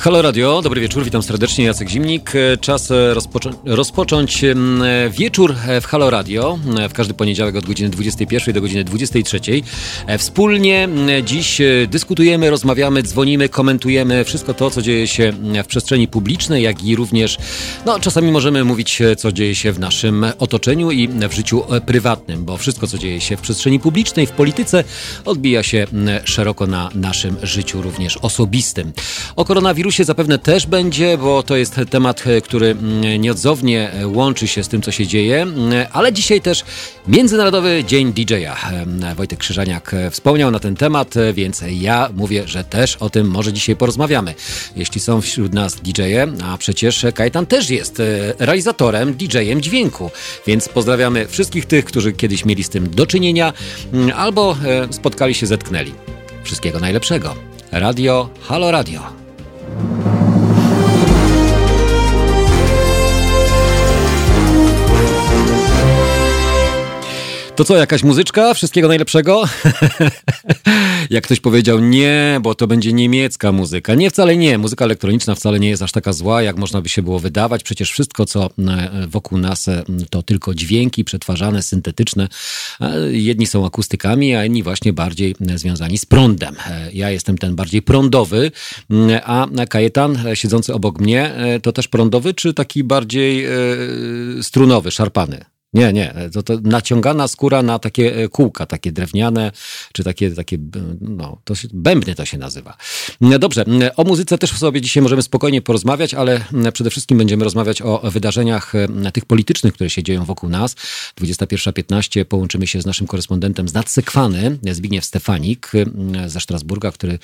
Halo Radio, dobry wieczór, witam serdecznie, Jacek Zimnik. Czas e, rozpoczą rozpocząć wieczór w Halo Radio e, w każdy poniedziałek od godziny 21 do godziny 23. E, wspólnie dziś dyskutujemy, rozmawiamy, dzwonimy, komentujemy wszystko to, co dzieje się w przestrzeni publicznej, jak i również, no czasami możemy mówić, co dzieje się w naszym otoczeniu i w życiu prywatnym, bo wszystko, co dzieje się w przestrzeni publicznej, w polityce, odbija się szeroko na naszym życiu również osobistym. O koronawirusie wirusie zapewne też będzie, bo to jest temat, e, który nieodzownie e, łączy się z tym, co się dzieje, ale dzisiaj też Międzynarodowy Dzień DJ-a. Wojtek Krzyżaniak e, wspomniał na ten temat, więc ja mówię, że też o tym może dzisiaj porozmawiamy. Jeśli są wśród nas DJ-e, a przecież Kajtan też jest realizatorem, DJ-em dźwięku, więc pozdrawiamy wszystkich tych, którzy kiedyś mieli z tym do czynienia albo spotkali się, zetknęli. Wszystkiego najlepszego. Radio, halo radio. Thank you. To co, jakaś muzyczka? Wszystkiego najlepszego? Jak ktoś powiedział, nie, bo to będzie niemiecka muzyka. Nie, wcale nie. Muzyka elektroniczna wcale nie jest aż taka zła, jak można by się było wydawać. Przecież wszystko, co e, wokół nas, e, to tylko dźwięki przetwarzane, syntetyczne. Jedni są akustykami, a inni właśnie bardziej związani z prądem. E, ja jestem ten bardziej prądowy, a Kajetan, siedzący obok mnie, to też prądowy, czy taki bardziej strunowy, szarpany? Nie, nie. To, to naciągana skóra na takie e, kółka, takie drewniane, czy takie, takie no, to się, bębny to się nazywa. Dobrze, o muzyce też sobie dzisiaj możemy spokojnie porozmawiać, ale przede wszystkim będziemy rozmawiać o wydarzeniach tych politycznych, które się dzieją wokół nas. 21.15 połączymy się z naszym korespondentem z Nadsekwany, Zbigniew Stefanik ze Strasburga, który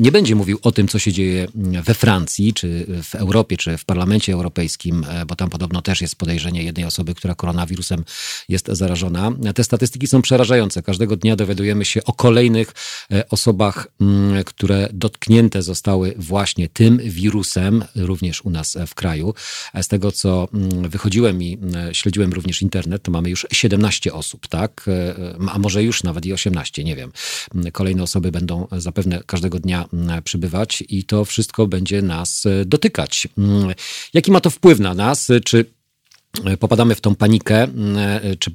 nie będzie mówił o tym, co się dzieje we Francji, czy w Europie, czy w Parlamencie Europejskim, e, bo tam podobno też jest podejrzenie jednej osoby, która koronawirus wirusem jest zarażona. Te statystyki są przerażające. Każdego dnia dowiadujemy się o kolejnych e, osobach, mm, które dotknięte zostały właśnie tym wirusem, również u nas w kraju. E, z tego, co mm, wychodziłem i e, śledziłem również internet, to mamy już 17 osób, tak? A może już nawet i 18, nie wiem. Mm, kolejne osoby będą zapewne każdego dnia przybywać i to wszystko będzie nas dotykać. Jaki ma to wpływ na nas? Czy popadamy w tą panikę, czy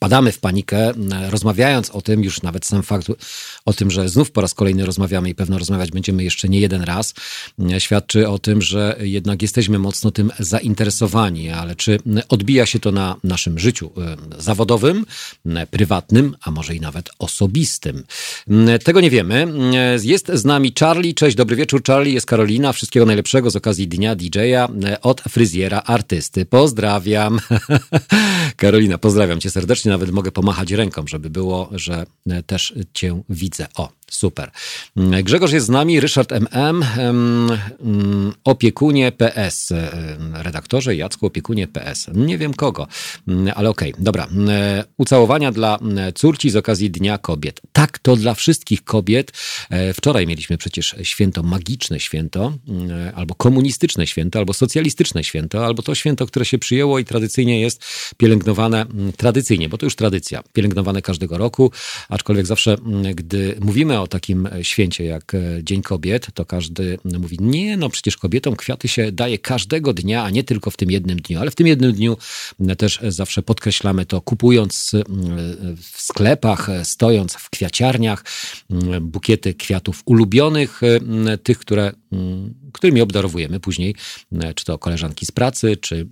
wpadamy w panikę, rozmawiając o tym, już nawet sam fakt o tym, że znów po raz kolejny rozmawiamy i pewno rozmawiać będziemy jeszcze nie jeden raz, świadczy o tym, że jednak jesteśmy mocno tym zainteresowani, ale czy odbija się to na naszym życiu zawodowym, prywatnym, a może i nawet osobistym? Tego nie wiemy. Jest z nami Charlie. Cześć, dobry wieczór. Charlie, jest Karolina. Wszystkiego najlepszego z okazji Dnia DJ-a od fryzjera artysty. Pozdrawiam. Karolina, pozdrawiam cię serdecznie nawet mogę pomachać ręką, żeby było, że e, też cię widzę. O, super. Mm, Grzegorz jest z nami, Ryszard MM, mm, opiekunie PS, e, redaktorze Jacku, opiekunie PS. Nie wiem kogo, mm, ale okej, okay, dobra. E, ucałowania dla córci z okazji Dnia Kobiet. Tak, to dla wszystkich kobiet. Wczoraj mieliśmy przecież święto, magiczne święto, albo komunistyczne święto, albo socjalistyczne święto, albo to święto, które się przyjęło i tradycyjnie jest pielęgnowane, tradycyjnie bo to już tradycja, pielęgnowane każdego roku, aczkolwiek zawsze, mm, gdy mówimy o takim e, święcie jak e, Dzień Kobiet, to każdy mówi, nie, no przecież kobietom kwiaty się daje każdego dnia, a nie tylko w tym jednym dniu, ale w tym jednym dniu mm, też zawsze podkreślamy to, kupując w sklepach, stojąc w kwiaciarniach, bukiety kwiatów ulubionych, tych, które, którymi obdarowujemy później, czy to koleżanki z pracy, czy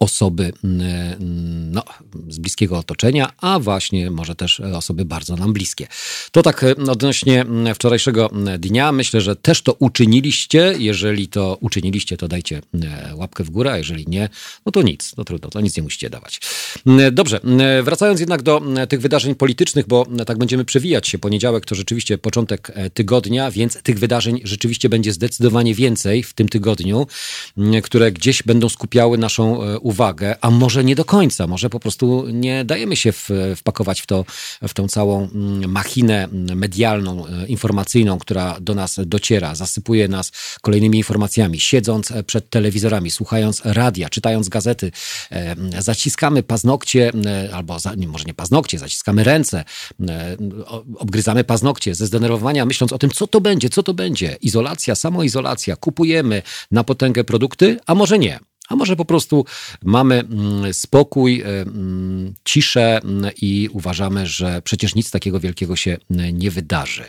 osoby mm, mm, no, z bliskiego otoczenia, a właśnie może też osoby bardzo nam bliskie. To tak mm, odnośnie wczorajszego dnia. Myślę, że też to uczyniliście. Jeżeli to uczyniliście, to dajcie łapkę w górę, a jeżeli nie, no to nic, to trudno, to nic nie musicie dawać. Dobrze, wracając jednak do tych wydarzeń politycznych, bo tak będziemy przewijać się. Poniedziałek to rzeczywiście początek e, tygodnia, więc tych wydarzeń rzeczywiście będzie zdecydowanie więcej w tym tygodniu, które gdzieś będą skupiały naszą uwagę e, uwagę, a może nie do końca, może po prostu nie dajemy się wpakować w, to, w tą całą mm, machinę medialną, e, informacyjną, która do nas dociera, zasypuje nas kolejnymi informacjami, siedząc przed telewizorami, słuchając radia, czytając gazety, zaciskamy paznokcie, albo może nie paznokcie, zaciskamy ręce, obgryzamy paznokcie ze zdenerwowania, myśląc o tym, co to będzie, co to będzie. Izolacja, samoizolacja, kupujemy na potęgę produkty, a może nie. A może po prostu mamy mm, spokój, e, mm, ciszę mm, i uważamy, że przecież nic takiego wielkiego się nie wydarzy.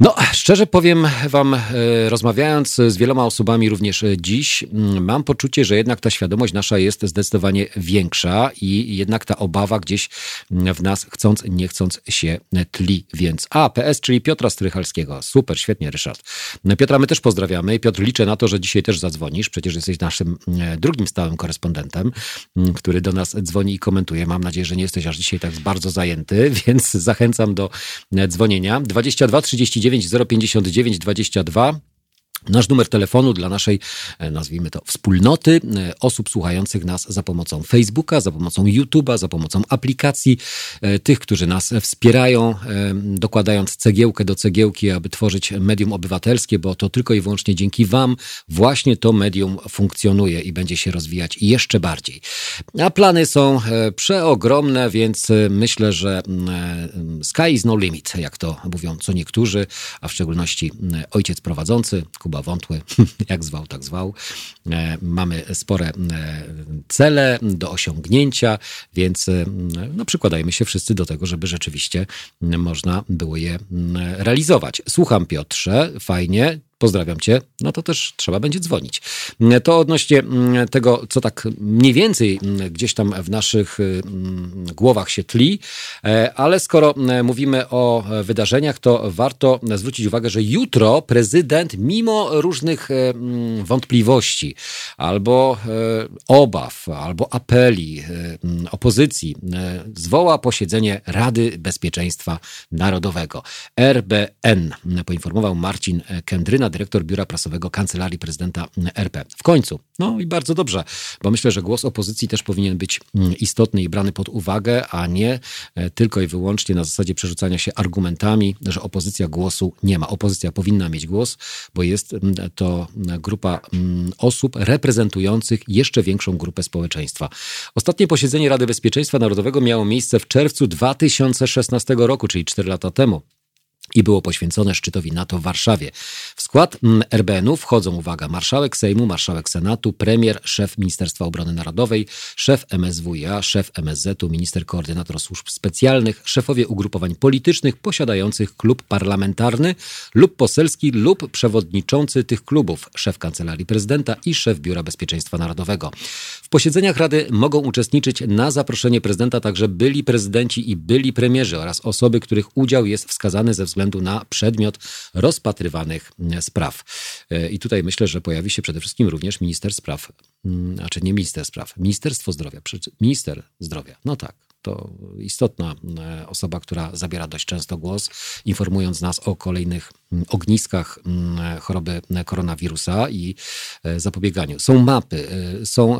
No, szczerze powiem Wam, e, rozmawiając z wieloma osobami również dziś, mm, mam poczucie, że jednak ta świadomość nasza jest zdecydowanie większa i jednak ta obawa gdzieś w nas, chcąc, nie chcąc, się tli. Więc A, PS, czyli Piotra Strychalskiego. Super, świetnie, Ryszard. Piotra my też pozdrawiamy. Piotr, liczę na to, że dzisiaj też zadzwonisz. Przecież jesteś naszym e, drugim stałym korespondentem, który do nas dzwoni i komentuje. Mam nadzieję, że nie jesteś aż dzisiaj tak bardzo zajęty, więc zachęcam do e, dzwonienia. 22 39 059 22 Nasz numer telefonu dla naszej, e, nazwijmy to, wspólnoty e, osób słuchających nas za pomocą Facebooka, za pomocą YouTube'a, za pomocą aplikacji, e, tych, którzy nas wspierają, dokładając cegiełkę do cegiełki, aby tworzyć medium obywatelskie, bo to tylko i wyłącznie dzięki Wam właśnie to medium funkcjonuje i będzie się rozwijać jeszcze bardziej. A plany są przeogromne, więc myślę, że sky is no limit, jak to mówią co niektórzy, a w szczególności ojciec prowadzący, Kuba Wątły, jak zwał, tak zwał. E, mamy spore e, cele do osiągnięcia, więc e, no, przykładajmy się wszyscy do tego, żeby rzeczywiście można było je realizować. Słucham Piotrze, fajnie pozdrawiam cię, no to też trzeba będzie dzwonić. To odnośnie tego, co tak mniej więcej gdzieś tam w naszych mm, głowach się tli, e, ale skoro mówimy o wydarzeniach, to warto zwrócić uwagę, że jutro prezydent, mimo różnych e, wątpliwości albo e, obaw, albo apeli opozycji, zwoła posiedzenie Rady Bezpieczeństwa Narodowego. RBN, poinformował Marcin Kendryna, dyrektor Biura Prasowego Kancelarii Prezydenta RP. W końcu. No i bardzo dobrze, bo myślę, że głos opozycji też powinien być mm, istotny i brany pod uwagę, a nie e, tylko i wyłącznie na zasadzie przerzucania się argumentami, że opozycja głosu nie ma. Opozycja powinna mieć głos, bo jest mm, to grupa mm, osób reprezentujących jeszcze większą grupę społeczeństwa. Ostatnie posiedzenie Rady Bezpieczeństwa Narodowego miało miejsce w czerwcu 2016 roku, czyli 4 lata temu i było poświęcone szczytowi NATO w Warszawie. W skład mm, RBN-u wchodzą, uwaga, marszałek Sejmu, marszałek Senatu, premier, szef Ministerstwa Obrony Narodowej, szef MSWiA, szef MSZ-u, minister koordynator służb specjalnych, szefowie ugrupowań politycznych posiadających klub parlamentarny lub poselski lub przewodniczący tych klubów, szef Kancelarii Prezydenta i szef Biura Bezpieczeństwa Narodowego. W posiedzeniach Rady mogą uczestniczyć na zaproszenie prezydenta także byli prezydenci i byli premierzy oraz osoby, których udział jest wskazany ze względu względu na przedmiot rozpatrywanych spraw. E, I tutaj myślę, że pojawi się przede wszystkim również minister spraw, mm, znaczy nie minister spraw, Ministerstwo Zdrowia, minister zdrowia. No tak to istotna e, osoba, która zabiera dość często głos, informując nas o kolejnych mm, ogniskach mm, choroby koronawirusa i e, zapobieganiu. Są mapy, e, są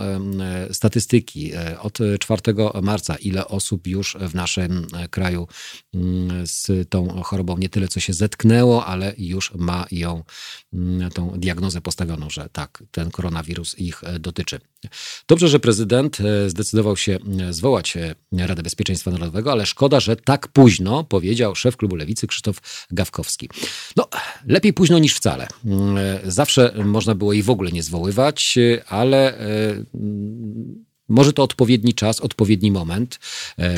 statystyki od 4 marca, ile osób już w naszym kraju mm, z tą chorobą nie tyle co się zetknęło, ale już ma ją, tą diagnozę postawioną, że tak, ten koronawirus ich dotyczy. Dobrze, że prezydent zdecydował się zwołać Radę Bezpieczeństwa Narodowego, ale szkoda, że tak późno, powiedział szef klubu Lewicy Krzysztof Gawkowski. No, lepiej późno niż wcale. Mm, zawsze można było jej w ogóle nie zwoływać, ale e, może to odpowiedni czas, odpowiedni moment. E,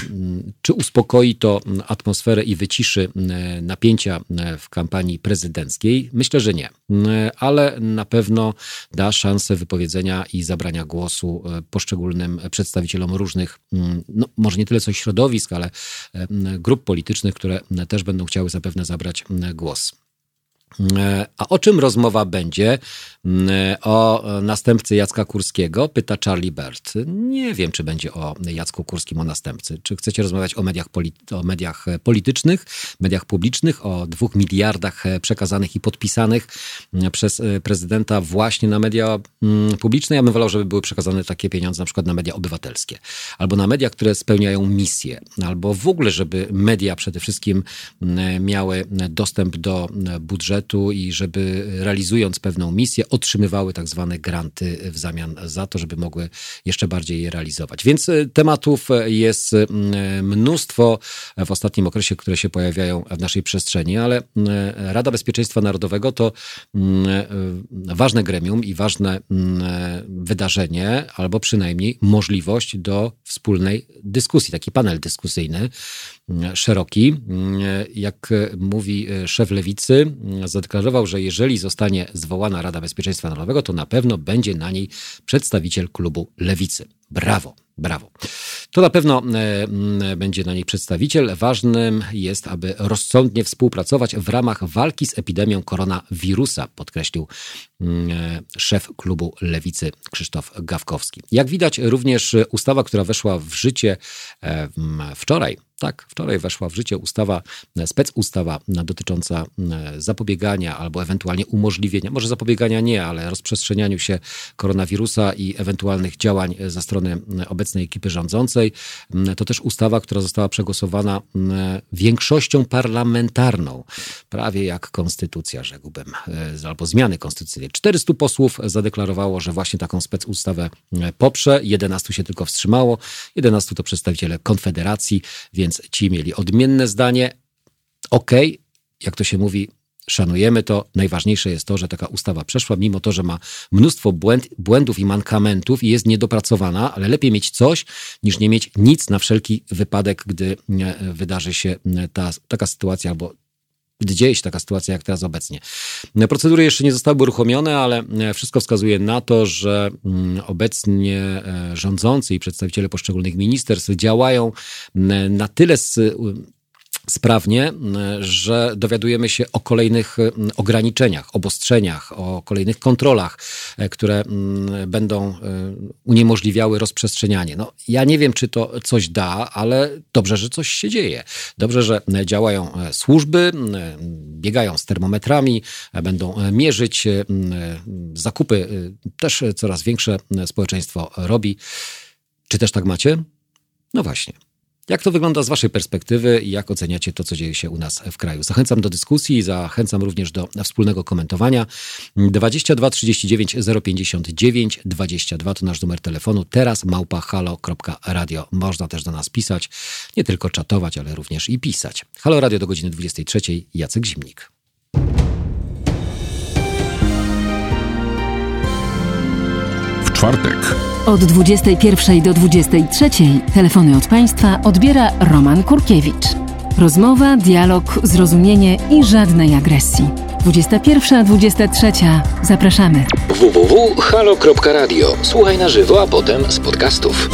czy uspokoi to atmosferę i wyciszy napięcia w kampanii prezydenckiej? Myślę, że nie, ale na pewno da szansę wypowiedzenia i zabrania głosu poszczególnym przedstawicielom różnych, no może nie tyle co środowisk, ale grup politycznych, które też będą chciały zapewne zabrać głos. A o czym rozmowa będzie? O następcy Jacka Kurskiego? Pyta Charlie Bert. Nie wiem, czy będzie o Jacku Kurskim, o następcy. Czy chcecie rozmawiać o mediach, o mediach politycznych, mediach publicznych, o dwóch miliardach przekazanych i podpisanych przez prezydenta właśnie na media mm, publiczne? Ja bym wolał, żeby były przekazane takie pieniądze na przykład na media obywatelskie, albo na media, które spełniają misję, albo w ogóle, żeby media przede wszystkim mm, miały dostęp do budżetu, budżetu i żeby realizując pewną misję, otrzymywały tak zwane granty w zamian za to, żeby mogły jeszcze bardziej je realizować. Więc e, tematów e, jest e, mnóstwo w ostatnim okresie, które się pojawiają w naszej przestrzeni, ale Rada Bezpieczeństwa Narodowego to ważne gremium i ważne wydarzenie, albo przynajmniej możliwość do wspólnej dyskusji, taki panel dyskusyjny szeroki. Jak mówi szef lewicy, zadeklarował, że jeżeli zostanie zwołana Rada Bezpieczeństwa Narodowego, to na pewno będzie na niej przedstawiciel klubu lewicy. Brawo, brawo. To na pewno e, będzie na niej przedstawiciel. Ważnym jest, aby rozsądnie współpracować w ramach walki z epidemią koronawirusa, podkreślił e, szef klubu Lewicy Krzysztof Gawkowski. Jak widać, również ustawa, która weszła w życie e, wczoraj, tak, wczoraj weszła w życie ustawa, spec ustawa dotycząca zapobiegania albo ewentualnie umożliwienia, może zapobiegania nie, ale rozprzestrzenianiu się koronawirusa i ewentualnych działań ze strony obecnej ekipy rządzącej. To też ustawa, która została przegłosowana większością parlamentarną, prawie jak konstytucja, rzekłbym, e, albo zmiany konstytucyjnej. 400 posłów zadeklarowało, że właśnie taką spec ustawę poprze, 11 się tylko wstrzymało, 11 to przedstawiciele Konfederacji, więc więc ci mieli odmienne zdanie. Okej, okay, jak to się mówi, szanujemy to. Najważniejsze jest to, że taka ustawa przeszła, mimo to, że ma mnóstwo błęd, błędów i mankamentów i jest niedopracowana, ale lepiej mieć coś, niż nie mieć nic na wszelki wypadek, gdy wydarzy się ta, taka sytuacja albo się taka sytuacja jak teraz obecnie. Procedury jeszcze nie zostały uruchomione, ale wszystko wskazuje na to, że mm, obecnie e, rządzący i przedstawiciele poszczególnych ministerstw działają na tyle sprawnie, że dowiadujemy się o kolejnych ograniczeniach, obostrzeniach, o kolejnych kontrolach, e, które będą e, uniemożliwiały rozprzestrzenianie. No, ja nie wiem, czy to coś da, ale dobrze, że coś się dzieje. Dobrze, że działają e, służby, biegają z termometrami, będą mierzyć zakupy. Też coraz większe społeczeństwo robi. Czy też tak macie? No właśnie. Jak to wygląda z Waszej perspektywy i jak oceniacie to, co dzieje się u nas w kraju? Zachęcam do dyskusji, zachęcam również do wspólnego komentowania. 22 39 059 22 to nasz numer telefonu. Teraz małpa halo.radio. Można też do nas pisać, nie tylko czatować, ale również i pisać. Halo Radio do godziny 23. Jacek Zimnik. W czwartek od 21 do 23 telefony od Państwa odbiera Roman Kurkiewicz. Rozmowa, dialog, zrozumienie i żadnej agresji. 21-23. Zapraszamy. www.halo.radio. Słuchaj na żywo, a potem z podcastów.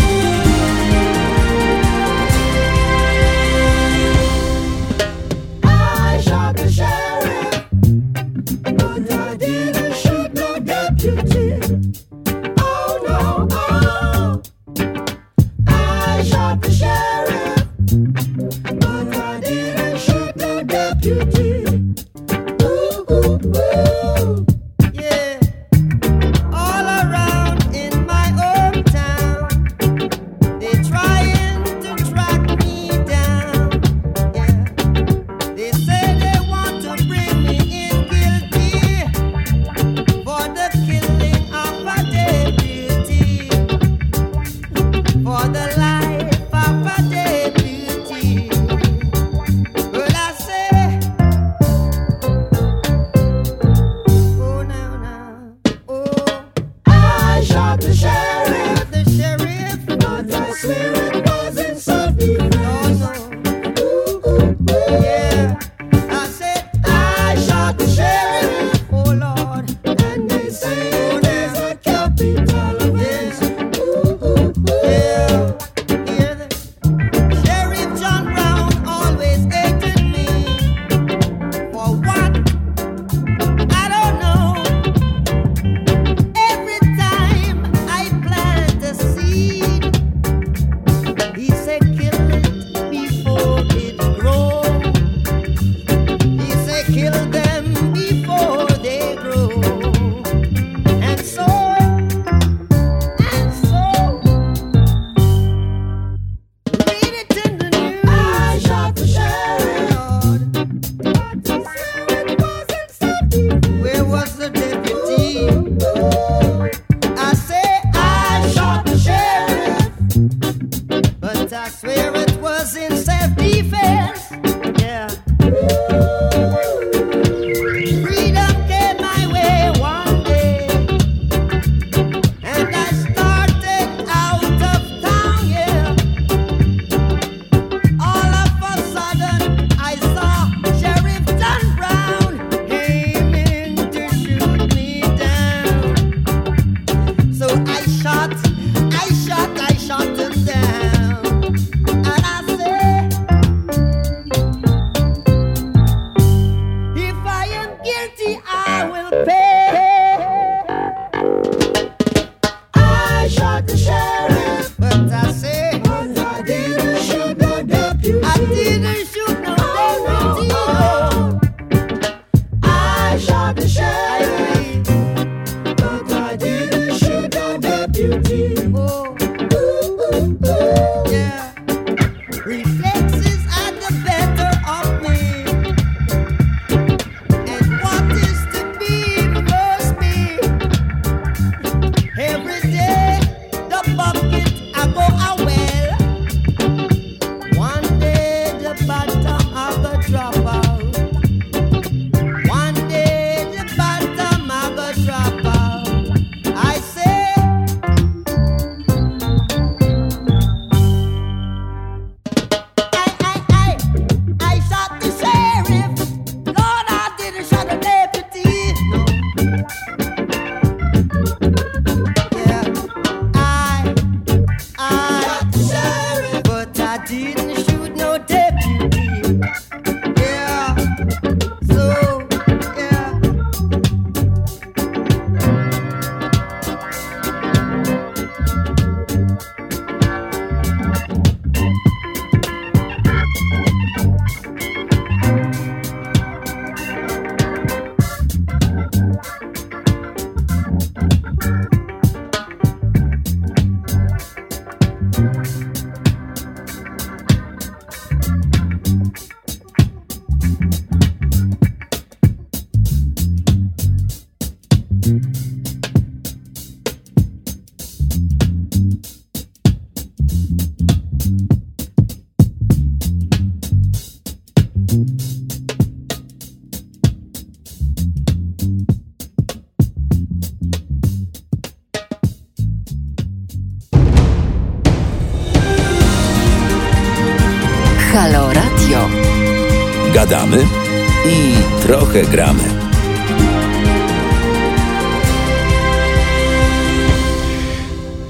Trochę gramy.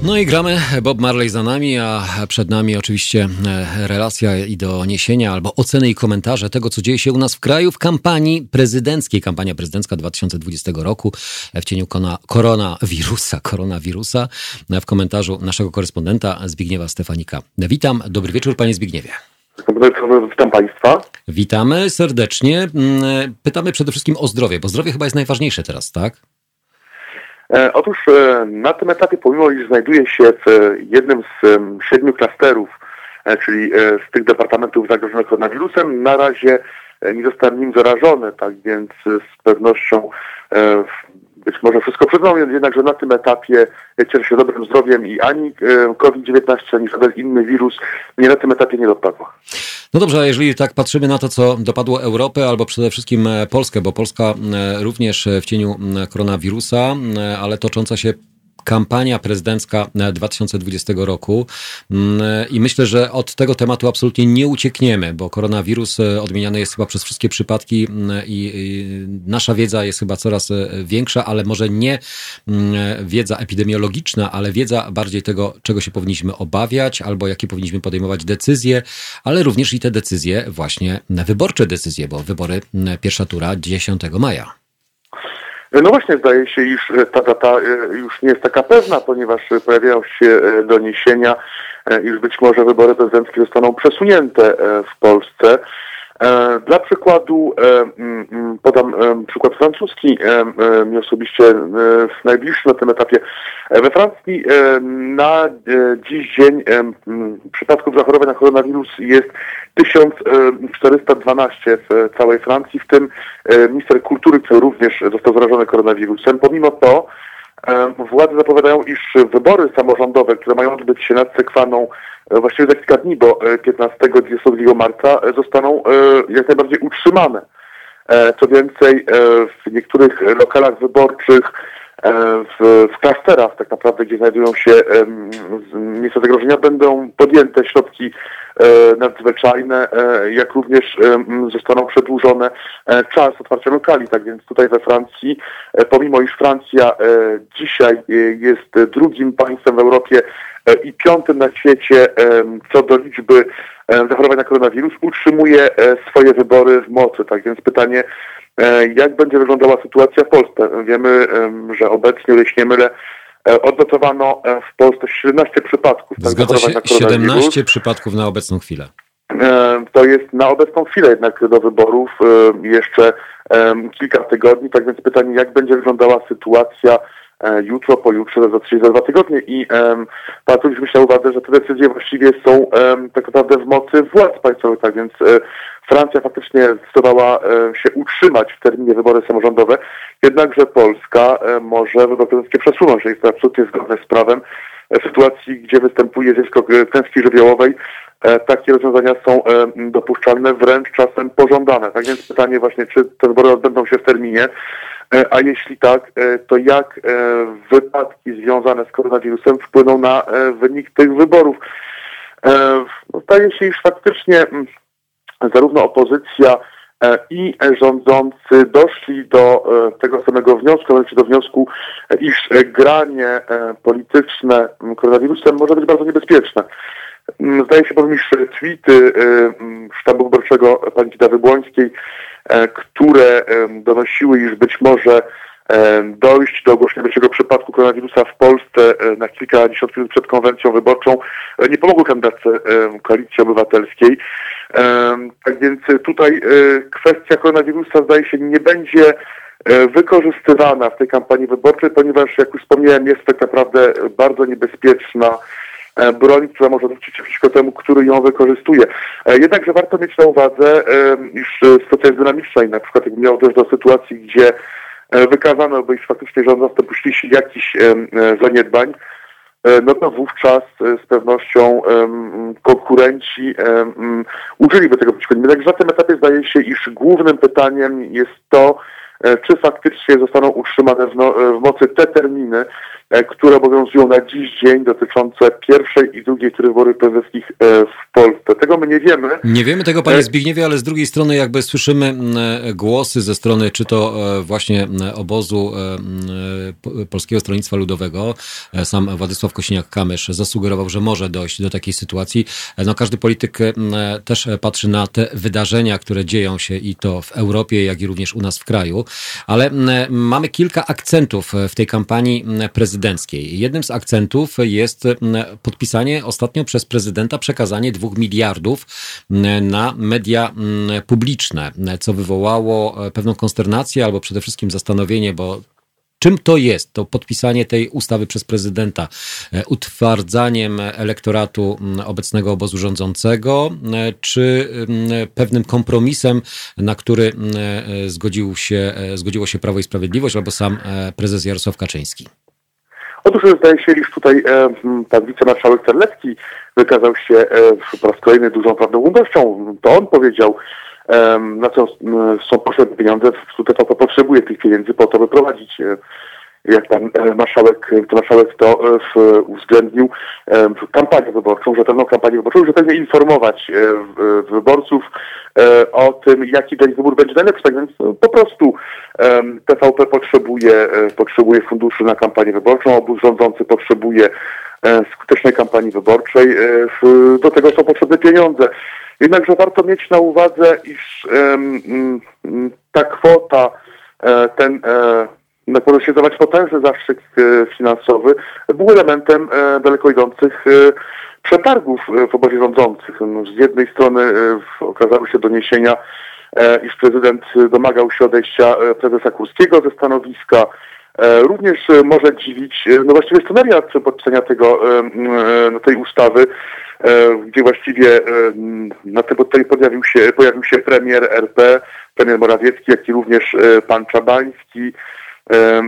No i gramy. Bob Marley za nami, a przed nami oczywiście e, relacja i doniesienia albo oceny i komentarze tego, co dzieje się u nas w kraju w kampanii prezydenckiej. Kampania prezydencka 2020 roku w cieniu koronawirusa, koronawirusa. W komentarzu naszego korespondenta Zbigniewa Stefanika. Witam. Dobry wieczór, panie Zbigniewie. Witam Państwa. Witamy serdecznie. Mm, pytamy przede wszystkim o zdrowie, bo zdrowie chyba jest najważniejsze teraz, tak? E, otóż e, na tym etapie, pomimo iż znajduję się w e, jednym z siedmiu klasterów, czyli z tych departamentów zagrożonych koronawirusem, na razie nie zostałem nim zarażony, tak więc z pewnością być może wszystko przed mną, jednakże na tym etapie cieszę się dobrym zdrowiem i ani COVID-19, ani żaden inny wirus mnie na tym etapie nie dopadła. No dobrze, a jeżeli tak patrzymy na to, co dopadło Europę, albo przede wszystkim e, Polskę, bo Polska e, również w cieniu koronawirusa, e, ale tocząca się kampania prezydencka 2020 roku mm, i myślę, że od tego tematu absolutnie nie uciekniemy, bo koronawirus e, odmieniany jest chyba przez wszystkie przypadki mm, i nasza wiedza jest chyba coraz e, większa, ale może nie mm, wiedza epidemiologiczna, ale wiedza bardziej tego, czego się powinniśmy obawiać albo jakie powinniśmy podejmować decyzje, ale również i te decyzje właśnie wyborcze decyzje, bo wybory pierwsza tura 10 maja. No właśnie, zdaje się, iż ta data e, już nie jest taka pewna, ponieważ pojawiają się e, doniesienia, e, iż być może wybory prezydenckie zostaną przesunięte w Polsce. E, dla przykładu e, mm, mm, podam e, przykład francuski, mi osobiście najbliższy na tym etapie. We Francji na dziś dzień przypadków zachorowań na koronawirus jest 1412 w całej Francji, w tym minister kultury, który również został zarażony koronawirusem. Pomimo to władze zapowiadają, iż wybory samorządowe, które mają odbyć się nad Sekwaną E, właściwie za kilka dni, bo 15-22 marca e, zostaną e, jak najbardziej utrzymane. Co więcej, w niektórych lokalach wyborczych, w, w klasterach tak naprawdę, gdzie znajdują się miejsca zagrożenia, będą podjęte środki nadzwyczajne, jak również zostaną przedłużone czas otwarcia lokali. Tak więc tutaj we Francji, pomimo iż Francja dzisiaj jest drugim państwem w Europie, E, i piątym na świecie co do liczby zachorowań na koronawirus utrzymuje e, swoje wybory w mocy. Tak więc pytanie, e, jak będzie wyglądała sytuacja w Polsce? Wiemy, że obecnie, o nie mylę, odnotowano w Polsce 17 przypadków. Tak, Zgadza się, 17 przypadków na obecną chwilę. To jest na obecną chwilę jednak do wyborów jeszcze kilka tygodni, tak więc pytanie, jak będzie wyglądała sytuacja E, jutro, pojutrze, za trzy, za dwa tygodnie i um, warto mieć na uwadze, że te decyzje właściwie są um, tak naprawdę w mocy władz państwowych, tak więc e, Francja faktycznie zdecydowała e, się utrzymać w terminie wybory samorządowe, jednakże Polska e, może wybory prezydenckie przesunąć, jest to absolutnie zgodne z prawem. E, w sytuacji, gdzie występuje zjawisko klęski żywiołowej, takie rozwiązania są dopuszczalne, wręcz czasem pożądane. Tak więc pytanie właśnie, czy te wybory odbędą się w terminie, a jeśli tak, to jak wypadki związane z koronawirusem wpłyną na wynik tych wyborów? No, zdaje się, iż faktycznie zarówno opozycja i rządzący doszli do tego samego wniosku, do wniosku, iż granie polityczne koronawirusem może być bardzo niebezpieczne. Zdaje się bowiem, iż tweety sztabu wyborczego pani Kidawy Błońskiej E, które donosiły, iż być może dojść do ogłoszenia pierwszego przypadku koronawirusa w Polsce e, na kilkadziesiąt minut przed konwencją wyborczą e, nie pomogły kandydatce Koalicji Obywatelskiej. Tak więc tutaj kwestia koronawirusa zdaje się nie będzie wykorzystywana w tej kampanii wyborczej, ponieważ jak już wspomniałem jest tak naprawdę bardzo niebezpieczna E, broń, która może wrócić przeciwko temu, który ją wykorzystuje. E, jednakże warto mieć na uwadze, e, iż sytuacja jest dynamiczna i na przykład jak miało też do sytuacji, gdzie wykazano, bo iż faktycznie dopuścili się jakichś zaniedbań, no to wówczas z pewnością konkurenci użyliby tego przeciwko. Także na tym etapie zdaje się, iż głównym pytaniem jest to, czy faktycznie zostaną utrzymane w, no, w mocy te terminy, E, które obowiązują na dziś dzień dotyczące pierwszej i drugiej tury wyborów prezydenckich e, w Polsce. Tego my nie wiemy. Nie wiemy tego, panie e, Zbigniewie, ale z drugiej strony jakby słyszymy głosy ze strony czy to właśnie obozu Polskiego Stronnictwa Ludowego. Sam Władysław Kosiniak-Kamysz zasugerował, że może dojść do takiej sytuacji. No każdy polityk też patrzy na te wydarzenia, które dzieją się i to w Europie, jak i również u nas w kraju. Ale mamy kilka akcentów w tej kampanii prezydenckiej prezydenckiej. Jednym z akcentów jest podpisanie ostatnio przez prezydenta przekazanie dwóch miliardów na media publiczne, co wywołało e, pewną konsternację albo przede wszystkim zastanowienie, bo Czym to jest, to podpisanie tej ustawy przez prezydenta, e, utwardzaniem elektoratu obecnego obozu rządzącego, e, czy pewnym kompromisem, na który zgodził się, zgodziło się Prawo i Sprawiedliwość albo sam prezes Jarosław Kaczyński? Otóż zdaje się, iż tutaj e, pan wicemarszałek Terlecki wykazał się e, po raz kolejny dużą prawdopodobnością. To on powiedział, e, na co są potrzebne pieniądze. TVP potrzebuje tych pieniędzy po to, by prowadzić e, jak pan e, marszałek, to marszałek to e, uwzględnił kampanię wyborczą, rzetelną kampanię wyborczą, rzetelnie informować wyborców o tym, jaki nich wybór będzie najlepszy. Tak więc no, po prostu TVP potrzebuje, potrzebuje funduszy na kampanię wyborczą, obóz rządzący potrzebuje skutecznej kampanii wyborczej. Do tego są potrzebne pieniądze. Jednakże warto mieć na uwadze, iż ta kwota, ten na którą się dawać potężny zastrzyk e, finansowy, był elementem e, daleko idących e, przetargów w obozie rządzących. No, z jednej strony okazały się doniesienia, iż prezydent domagał się odejścia prezesa Kurskiego ze stanowiska. Również może dziwić, no właściwie scenaria podpisania tego, tej ustawy, gdzie właściwie na tym pojawił się, pojawił się premier RP, premier Morawiecki, jak i również pan Czabański,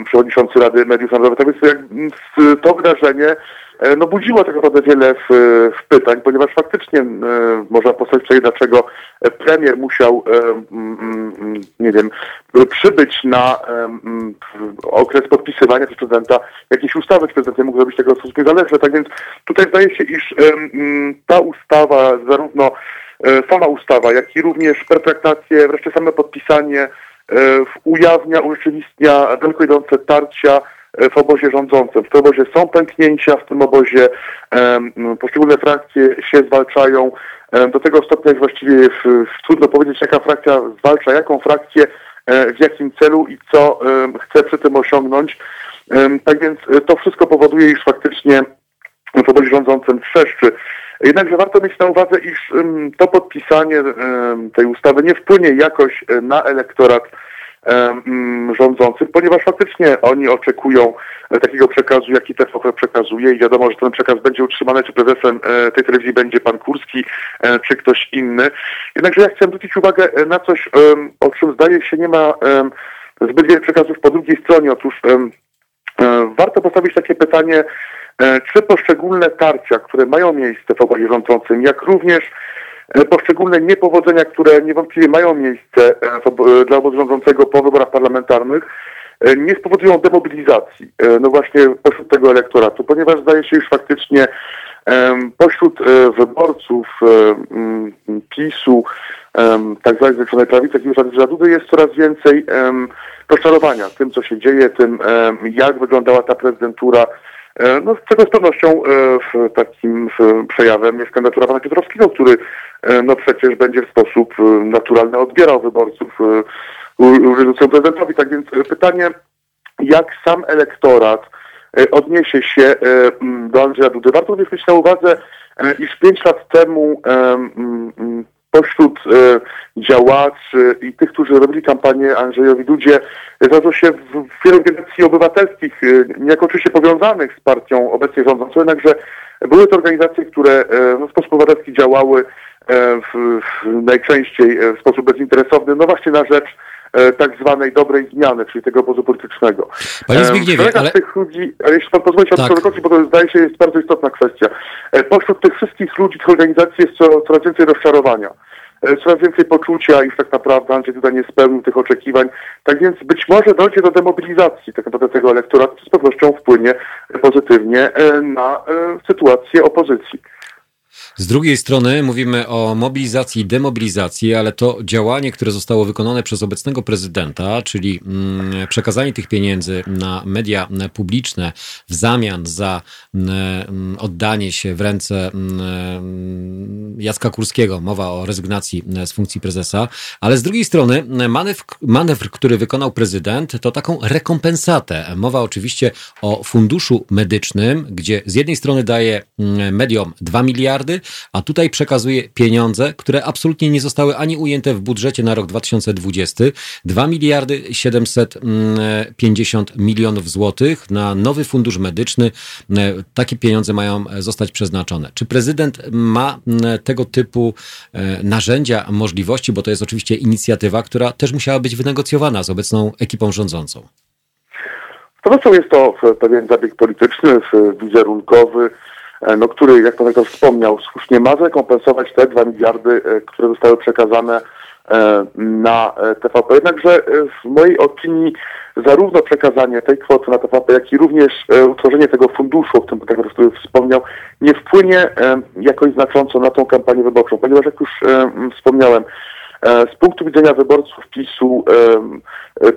przewodniczący Rady Mediów Narodowych. Tak więc to wydarzenie e, no, budziło tak naprawdę wiele w, w pytań, ponieważ faktycznie można postawić dlaczego premier musiał, nie wiem, przybyć na okres podpisywania przez prezydenta jakiejś ustawy, czy prezydent nie mógł zrobić tego w sposób niezależny. Tak więc tutaj zdaje się, iż ta ustawa, zarówno e, sama ustawa, jak i również pertraktacje, wreszcie same podpisanie ujawnia, urzeczywistnia daleko idące tarcia e, w obozie rządzącym. W tym obozie są pęknięcia, w tym obozie poszczególne frakcje się zwalczają. Do tego stopnia jest właściwie trudno powiedzieć, jaka frakcja zwalcza jaką frakcję, e, w jakim celu i co chce przy tym osiągnąć. Tak więc to wszystko powoduje, iż faktycznie w obozie rządzącym trzeszczy. Jednakże warto mieć na uwadze, iż to podpisanie tej ustawy nie wpłynie jakoś e, na elektorat rządzących, ponieważ faktycznie oni oczekują e, takiego przekazu, jaki TVP przekazuje i wiadomo, że ten przekaz będzie utrzymany, czy prezesem e, tej telewizji będzie pan Kurski, czy ktoś inny. Jednakże ja chcę zwrócić uwagę na coś, o czym zdaje się nie ma zbyt wiele przekazów po drugiej stronie. Otóż warto postawić takie pytanie, czy poszczególne tarcia, które mają miejsce w obozie rządzącym, jak również e, poszczególne niepowodzenia, które niewątpliwie mają miejsce e, dla obozu rządzącego po wyborach parlamentarnych, nie spowodują demobilizacji, no właśnie pośród tego elektoratu, ponieważ zdaje się już faktycznie pośród wyborców PiSu, tak zwanej Zjednoczonej Prawicy, jak już Dudy jest coraz więcej rozczarowania tym, co się dzieje, tym, jak wyglądała ta prezydentura E, no, z czego z pewnością e, w takim przejawem jest kandydatura pana Piotrowskiego, który e, no przecież będzie w sposób naturalny odbierał wyborców reducją prezydentowi. Tak więc pytanie, jak sam elektorat odniesie się do Andrzeja Dudy. Warto również mieć na uwadze, iż pięć lat temu pośród e, działaczy i tych, którzy robili kampanię Andrzejowi Dudzie, znalazło się w wielu organizacji obywatelskich, e, niejako oczywiście powiązanych z partią obecnie rządzącą, jednakże były to organizacje, które e, w sposób obywatelski działały w, w najczęściej w sposób bezinteresowny, no właśnie na rzecz tak zwanej dobrej zmiany, czyli tego obozu politycznego. Panie Zbigniewie, ale... tych ludzi, ale jeśli pan pozwoli, tak. bo to zdaje się jest bardzo istotna kwestia. Pośród tych wszystkich ludzi, tych organizacji jest coraz więcej rozczarowania. E, coraz więcej poczucia, iż tak naprawdę Andrzej Duda nie spełnił tych oczekiwań. Tak więc być może dojdzie do demobilizacji tak naprawdę tego elektoratu, co z pewnością wpłynie pozytywnie e, na e, sytuację opozycji. Z drugiej strony mówimy o mobilizacji i demobilizacji, ale to działanie, które zostało wykonane przez obecnego prezydenta, czyli mm, przekazanie tych pieniędzy na media publiczne w zamian za mm, oddanie się w ręce mm, Jacka Kurskiego, mowa o rezygnacji z funkcji prezesa, ale z drugiej strony manewr, manewr, który wykonał prezydent, to taką rekompensatę. Mowa oczywiście o funduszu medycznym, gdzie z jednej strony daje mediom 2 miliardy, a tutaj przekazuje pieniądze, które absolutnie nie zostały ani ujęte w budżecie na rok 2020. 2 miliardy 750 milionów złotych na nowy fundusz medyczny. Takie pieniądze mają zostać przeznaczone. Czy prezydent ma tego typu e, narzędzia, możliwości, bo to jest oczywiście inicjatywa, która też musiała być wynegocjowana z obecną ekipą rządzącą? Z pewnością jest to pewien zabieg polityczny, wizerunkowy, E, no, który, jak pan wspomniał, słusznie ma zrekompensować te 2 miliardy, e, które zostały przekazane e, na TVP. Jednakże w mojej opinii zarówno przekazanie tej kwoty na TVP, jak i również utworzenie tego funduszu, o którym pan który wspomniał, nie wpłynie jakoś znacząco na tą kampanię wyborczą, ponieważ jak już wspomniałem, z punktu widzenia wyborców PiSu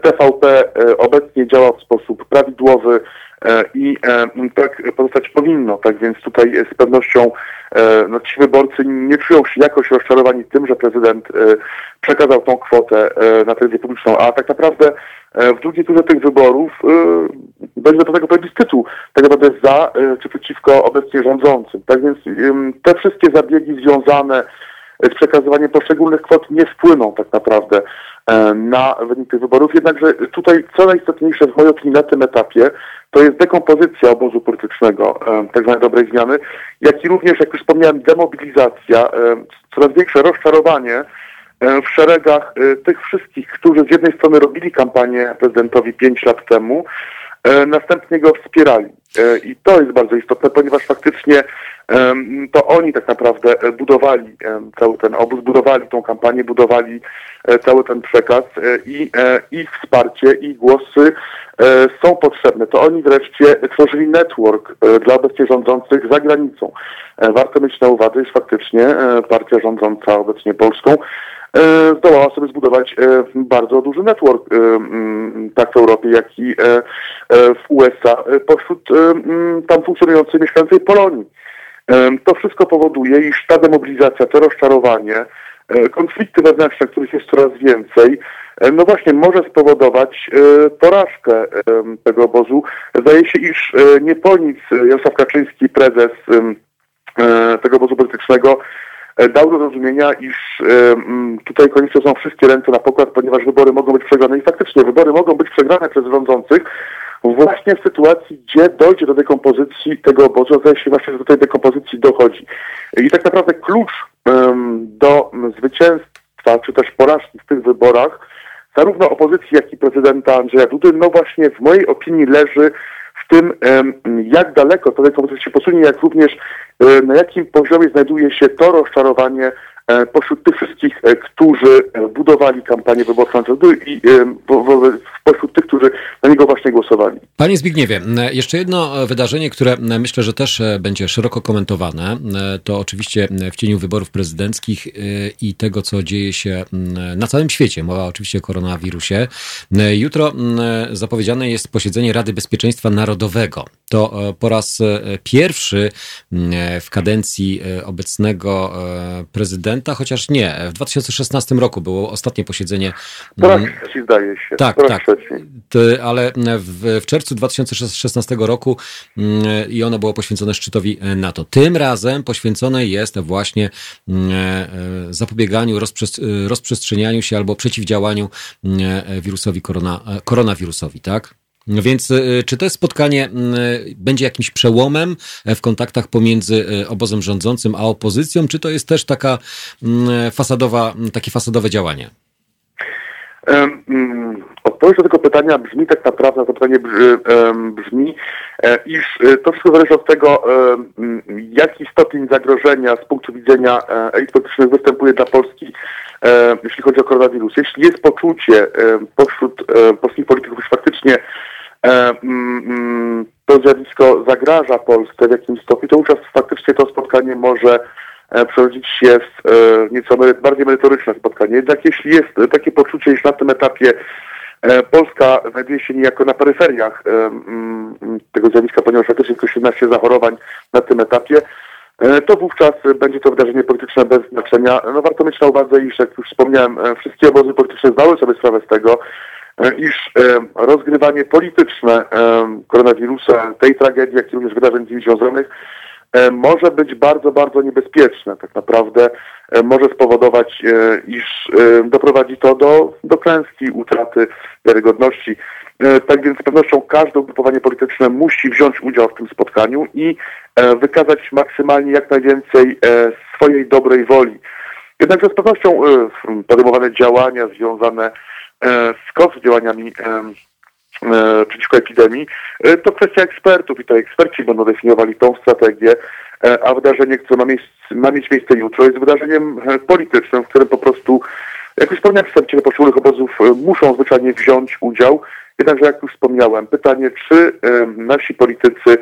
TVP obecnie działa w sposób prawidłowy, E, i e, tak pozostać powinno. Tak więc tutaj z pewnością e, no, ci wyborcy nie czują się jakoś rozczarowani tym, że prezydent przekazał tą kwotę na telewizję publiczną, a tak naprawdę w drugiej turze tych wyborów będzie do pewnego plebiscytu, tak naprawdę za czy przeciwko obecnie rządzącym. Tak więc te wszystkie zabiegi związane z przekazywaniem poszczególnych kwot nie wpłyną tak naprawdę na wynik tych wyborów. Jednakże tutaj co najistotniejsze w mojej opinii na tym etapie to jest dekompozycja obozu politycznego, tak zwanej dobrej zmiany, jak i również, jak już wspomniałem, demobilizacja, coraz większe rozczarowanie w szeregach e, tych wszystkich, którzy z jednej strony robili kampanię prezydentowi pięć lat temu, e, następnie go wspierali. E, I to jest bardzo istotne, ponieważ faktycznie to oni tak naprawdę budowali cały ten obóz, budowali tą kampanię, budowali cały ten przekaz i ich wsparcie, i głosy E, są potrzebne. To oni wreszcie tworzyli network e, dla obecnie rządzących za granicą. E, warto mieć na uwadze, iż faktycznie partia rządząca obecnie Polską zdołała sobie zbudować bardzo duży network tak w Europie, jak i w USA pośród tam funkcjonującej mieszkańcej Polonii. To wszystko powoduje, iż ta demobilizacja, to rozczarowanie, konflikty wewnętrzne, których jest coraz więcej, E, no właśnie może spowodować e, porażkę e, tego obozu. Zdaje się, iż nie po nic Jarosław Kaczyński, prezes tego obozu politycznego, dał do zrozumienia, iż tutaj koniecznie są wszystkie ręce na pokład, ponieważ wybory mogą być przegrane. I faktycznie wybory mogą być przegrane przez rządzących właśnie w sytuacji, gdzie dojdzie do dekompozycji tego obozu. Zdaje właśnie, że do tej dekompozycji dochodzi. I tak naprawdę klucz do zwycięstwa, czy też porażki w tych wyborach zarówno opozycji, jak i prezydenta Andrzeja Dudy, no właśnie w mojej opinii leży w tym, jak daleko to dekompozycja się posunie, jak również e, na jakim poziomie znajduje się to rozczarowanie pośród tych wszystkich, e, którzy e, budowali kampanię wyborczą i pośród tych, którzy na niego właśnie głosowali. Panie Zbigniewie, jeszcze jedno wydarzenie, które myślę, że też będzie szeroko komentowane, to oczywiście w cieniu wyborów prezydenckich i tego, co dzieje się na całym świecie. Mowa oczywiście o koronawirusie. Jutro zapowiedziane jest posiedzenie Rady Bezpieczeństwa Narodowego. To po raz pierwszy w kadencji obecnego prezydenta prezydenta, chociaż nie. W 2016 roku było ostatnie posiedzenie. Po raz trzeci zdaje się. Tak, tak. Ale w, w czerwcu 2016 roku mm, i ono było poświęcone szczytowi NATO. Tym razem poświęcone jest właśnie mm, e, zapobieganiu, rozprzestrzenianiu się albo przeciwdziałaniu mm, wirusowi korona, koronawirusowi, tak? No więc y, czy to spotkanie y, będzie jakimś przełomem e, w kontaktach pomiędzy y, obozem rządzącym a opozycją, czy to jest też taka fasadowa, takie fasadowe działanie? Mm, odpowiedź do tego pytania brzmi tak naprawdę, to pytanie brzmi, e, iż e, to wszystko zależy od tego, mm, jaki stopień zagrożenia z punktu widzenia e, elit politycznych występuje dla Polski, jeśli chodzi o koronawirus. Jeśli jest poczucie pośród polskich polityków, iż faktycznie mm, to zjawisko zagraża Polsce w jakimś stopniu, to wówczas faktycznie to spotkanie może przerodzić się w e, nieco bardziej merytoryczne spotkanie. Jednak jeśli jest takie poczucie, iż na tym etapie e, Polska znajduje się niejako na peryferiach mm, tego zjawiska, ponieważ faktycznie tylko 17 zachorowań na tym etapie, to wówczas będzie to wydarzenie polityczne bez znaczenia. No warto mieć na uwadze, iż jak już wspomniałem, wszystkie obozy polityczne zdały sobie sprawę z tego, iż rozgrywanie polityczne koronawirusa, tej tragedii, jak i również wydarzeń z nim związanych, E, może być bardzo, bardzo niebezpieczne. Tak naprawdę e, może spowodować, e, iż doprowadzi to do, do klęski, utraty wiarygodności. Tak więc z pewnością każde ugrupowanie polityczne musi wziąć udział w tym spotkaniu i wykazać maksymalnie jak najwięcej swojej dobrej woli. Jednakże z pewnością podejmowane działania związane z kontrdziałaniami E, przeciwko epidemii, e, to kwestia ekspertów i to eksperci będą definiowali tą strategię, e, a wydarzenie, które ma, miejsce, ma mieć miejsce jutro, jest wydarzeniem politycznym, w którym po prostu, jak już wspomniałem, przedstawiciele poszczególnych obozów muszą zwyczajnie wziąć udział. Jednakże, jak już wspomniałem, pytanie, czy nasi politycy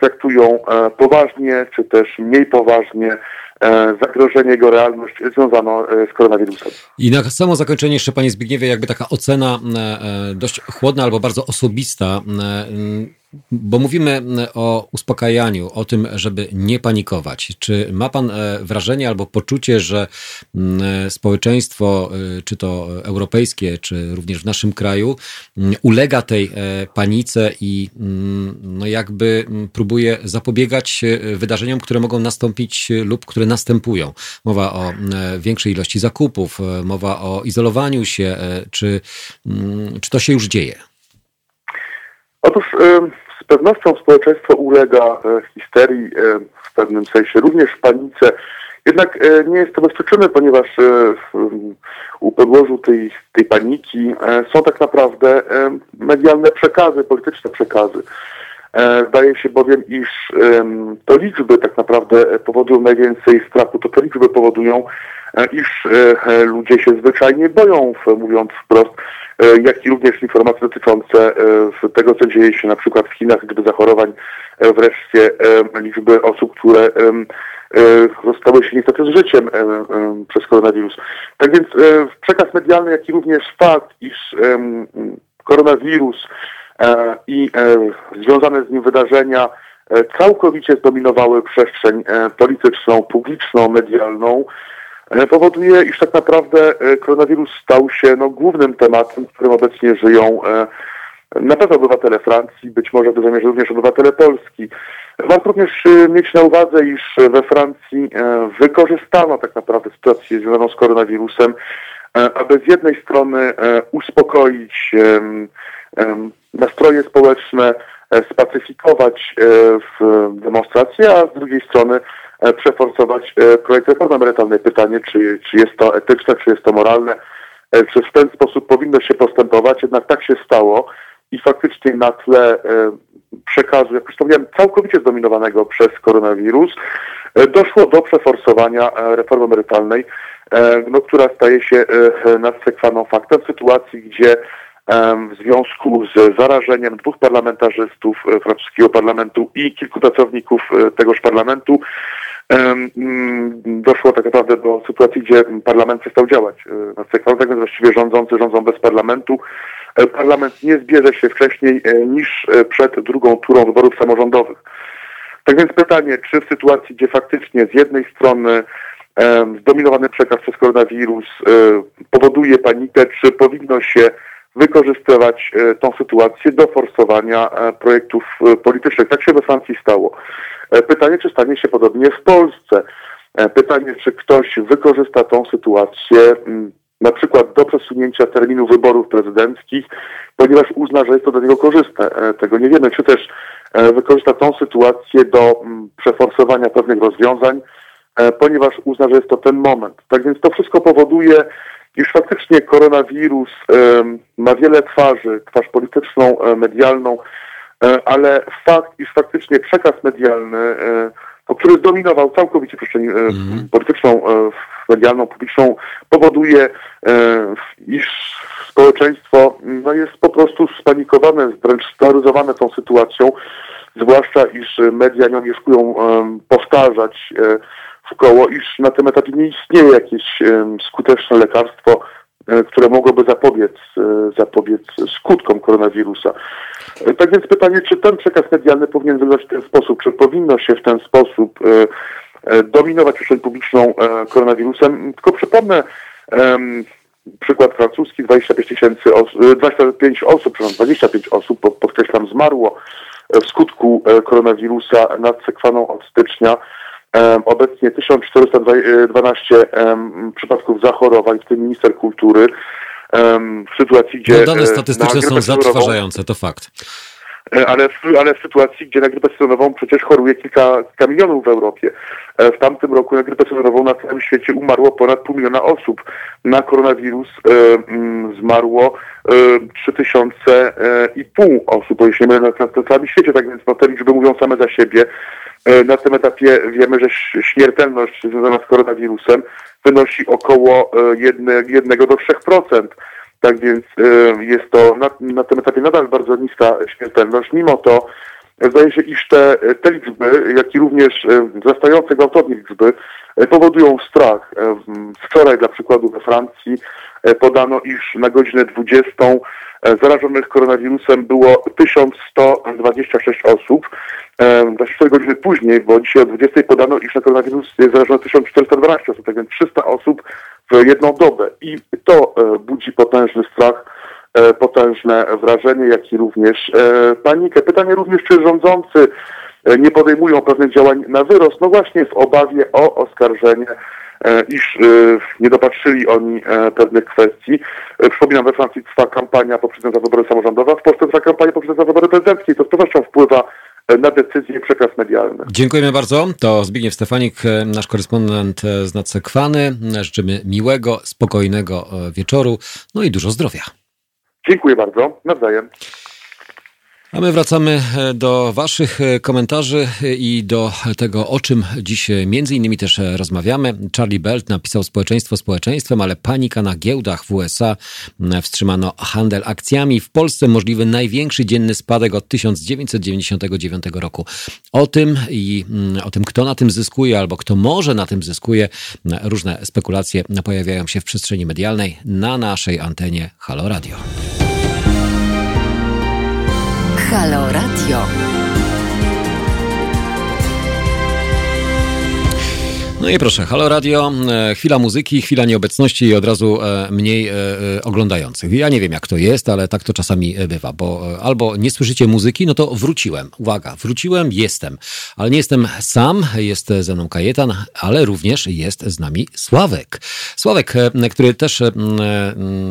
traktują poważnie, czy też mniej poważnie E, zagrożenie, jego realność związano e, z koronawirusem. I na samo zakończenie jeszcze, panie Zbigniewie, jakby taka ocena e, dość chłodna albo bardzo osobista bo mówimy e, o uspokajaniu, o tym, żeby nie panikować. Czy ma Pan e, wrażenie albo poczucie, że e, społeczeństwo, czy to europejskie, czy również w naszym kraju, ulega tej panice i no jakby próbuje zapobiegać wydarzeniom, które mogą nastąpić lub które następują? Mowa o większej ilości zakupów, mowa o izolowaniu się. Czy, czy to się już dzieje? Otóż z pewnością społeczeństwo ulega e, histerii e, w pewnym sensie, również panice. Jednak e, nie jest to bez przyczyny, ponieważ u podłożu tej, tej paniki są tak naprawdę medialne przekazy, polityczne przekazy. Zdaje się bowiem, iż to liczby tak naprawdę powodują najwięcej strachu, to te liczby powodują, iż ludzie się zwyczajnie boją, mówiąc wprost, E, jak i również informacje dotyczące e, tego, co dzieje się na przykład w Chinach, gdyby zachorowań e, wreszcie liczby osób, które zostały się niestety z życiem przez koronawirus. Tak więc przekaz medialny, jak i również fakt, iż koronawirus i związane z nim wydarzenia całkowicie zdominowały przestrzeń polityczną, publiczną, medialną, E, powoduje, iż tak naprawdę e, koronawirus stał się no, głównym tematem, którym obecnie żyją e, na pewno obywatele Francji, być może w dużej również obywatele Polski. Warto również mieć na uwadze, iż we Francji wykorzystano tak naprawdę sytuację związaną z koronawirusem, aby z jednej strony uspokoić nastroje społeczne, spacyfikować w demonstracje, a z drugiej strony E, przeforsować e, projekt reformy emerytalnej. Pytanie, czy, czy jest to etyczne, czy jest to moralne, e, czy w ten sposób powinno się postępować, jednak tak się stało i faktycznie na tle przekazu, jak już wspomniałem, całkowicie zdominowanego przez koronawirus, doszło do przeforsowania reformy emerytalnej, no, która staje się nadsekwaną faktem w sytuacji, gdzie w związku z zarażeniem dwóch parlamentarzystów francuskiego parlamentu i kilku pracowników tegoż parlamentu doszło tak naprawdę do sytuacji, gdzie parlament przestał działać e, na więc właściwie rządzący rządzą bez parlamentu. E, parlament nie zbierze się wcześniej e, niż przed drugą turą wyborów samorządowych. Tak więc pytanie, czy w sytuacji, gdzie faktycznie z jednej strony zdominowany przekaz przez koronawirus powoduje panikę, czy powinno się wykorzystywać tą sytuację do forsowania projektów politycznych. Tak się we Francji stało. E, pytanie, czy stanie się podobnie w Polsce. E, pytanie, czy ktoś wykorzysta tą sytuację na przykład do przesunięcia terminu wyborów prezydenckich, ponieważ uzna, że jest to dla niego korzystne. E, tego nie wiemy. Czy też wykorzysta tą sytuację do przeforsowania pewnych rozwiązań, ponieważ uzna, że jest to ten moment. Tak więc to wszystko powoduje, iż faktycznie koronawirus ma wiele twarzy, twarz polityczną, medialną, ale fakt, iż faktycznie przekaz medialny, który zdominował całkowicie przestrzeń mm. polityczną, medialną, publiczną, powoduje, iż społeczeństwo no, jest po prostu spanikowane, wręcz steroryzowane tą sytuacją, zwłaszcza iż media nie omieszkują powtarzać e, w koło, iż na tym etapie nie istnieje jakieś skuteczne lekarstwo, e, które mogłoby zapobiec, e, zapobiec skutkom koronawirusa. Tak więc pytanie, czy ten przekaz medialny powinien wyglądać w ten sposób, czy powinno się w ten sposób dominować przestrzeń publiczną koronawirusem. Tylko przypomnę, przykład francuski, 25 tysięcy osób, 25 osób, przepraszam, 25 osób, podkreślam, zmarło w skutku e, koronawirusa nad Sekwaną od stycznia. Obecnie 1412 przypadków zachorowań, w tym minister kultury. W sytuacji, gdzie. No, dane statystyczne są zatrważające, to fakt. E, ale w, ale w sytuacji, gdzie na grypę sezonową przecież choruje kilka, kilka milionów w Europie. E, w tamtym roku na grypę sezonową na całym świecie umarło ponad pół miliona osób. Na koronawirus e, zmarło e, 3000 e, i pół osób, o ile na, na, na całym świecie, tak więc no, te liczby mówią same za siebie. Na tym etapie wiemy, że śmiertelność związana z koronawirusem wynosi około 1, 1 do 3%. Tak więc y, jest to na, na tym etapie nadal bardzo niska śmiertelność. Mimo to zdaje się, iż te, te liczby, jak i również wzrastające gwałtownie liczby powodują strach. Wczoraj dla przykładu we Francji podano, iż na godzinę 20 zarażonych koronawirusem było 1126 osób. 24 godziny później, bo dzisiaj o 20 podano, iż na koronawirus jest zarażone 1412 osób, tak więc 300 osób w jedną dobę. I to e, budzi potężny strach, e, potężne wrażenie, jak i również e, panikę. Pytanie również, czy rządzący nie podejmują pewnych działań na wyrost, no właśnie w obawie o oskarżenie, iż nie dopatrzyli oni pewnych kwestii. Przypominam, we Francji trwa kampania poprzednia wybory samorządowe, a w Polsce trwa kampania poprzednia wybory prezydenckie. To z pewnością wpływa na decyzję przekaz medialny. Dziękujemy bardzo. To Zbigniew Stefanik, nasz korespondent z Nadsekwany. Życzymy miłego, spokojnego e, wieczoru, no i dużo zdrowia. Dziękuję bardzo. Nawzajem. A my wracamy e, do Waszych e, komentarzy e, i do tego, o czym dziś między innymi też rozmawiamy. Charlie Belt napisał społeczeństwo społeczeństwem, ale panika na giełdach w USA. Wstrzymano handel akcjami. W Polsce możliwy największy dzienny spadek od 1999 roku. O tym i mm, o tym, kto na tym zyskuje albo kto może na tym zyskuje, różne spekulacje pojawiają się w przestrzeni medialnej na naszej antenie Halo Radio. Halo Radio. No i proszę, Halo Radio, e, chwila muzyki, chwila nieobecności i od razu e, mniej e, oglądających. Ja nie wiem jak to jest, ale tak to czasami bywa, bo albo nie słyszycie muzyki, no to wróciłem. Uwaga, wróciłem, jestem. Ale nie jestem sam, jest ze mną Kajetan, ale również jest z nami Sławek. Sławek, który też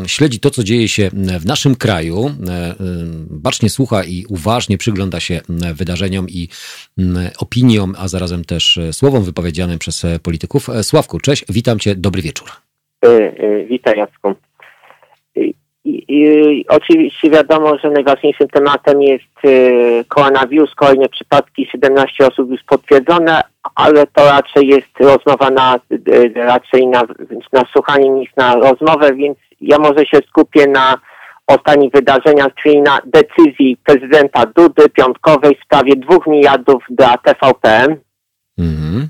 śledzi to, co dzieje się w naszym kraju, bacznie słucha i uważnie przygląda się wydarzeniom i opiniom, a zarazem też słowom wypowiedzianym przez polityków. E, Sławku, cześć, witam cię, dobry wieczór. E, e, witaj Jacku. I, i, oczywiście wiadomo, że najważniejszym tematem jest koronawirus, kolejne przypadki, 17 osób już potwierdzone, ale to raczej jest rozmowa na, raczej na, na słuchanie niż na rozmowę, więc ja może się skupię na ostatnich wydarzeniach, czyli na decyzji prezydenta Dudy piątkowej w sprawie 2 miliardów dla TVP. Mhm.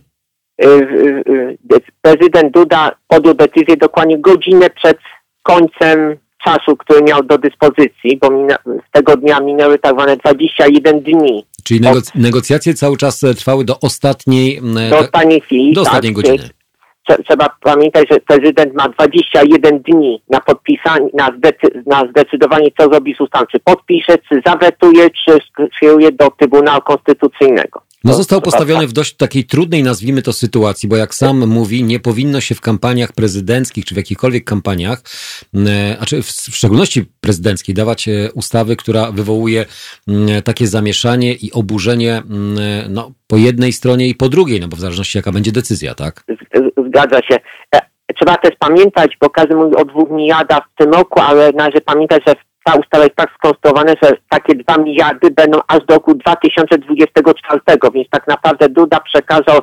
Y, y, y, prezydent Duda podjął decyzję dokładnie godzinę przed końcem czasu, który miał do dyspozycji, bo z tego dnia minęły tak zwane 21 dni. Czyli negoc negocjacje cały czas e, trwały do ostatniej... Do ostatniej chwili, Do ostatniej tak, godziny. Trzeba pamiętać, że prezydent ma 21 dni na podpisanie, na, zdecy na zdecydowanie, co zrobi z ustawą. Czy podpisze, czy zawetuje, czy skieruje do Trybunału Konstytucyjnego. No został postawiony w dość takiej trudnej, nazwijmy to, sytuacji, bo jak sam mówi, nie powinno się w kampaniach prezydenckich, czy w jakichkolwiek kampaniach, e, a czy w szczególności prezydenckiej, dawać e, ustawy, która wywołuje takie zamieszanie i oburzenie no, po jednej stronie i po drugiej, no bo w zależności jaka będzie decyzja, tak? Zgadza się. E, trzeba też pamiętać, bo każdy mówi o dwóch miliardach w tym roku, ale należy pamiętać, że ta ustawa jest tak skonstruowana, że takie dwa miliardy będą aż do roku 2024, więc tak naprawdę Duda przekazał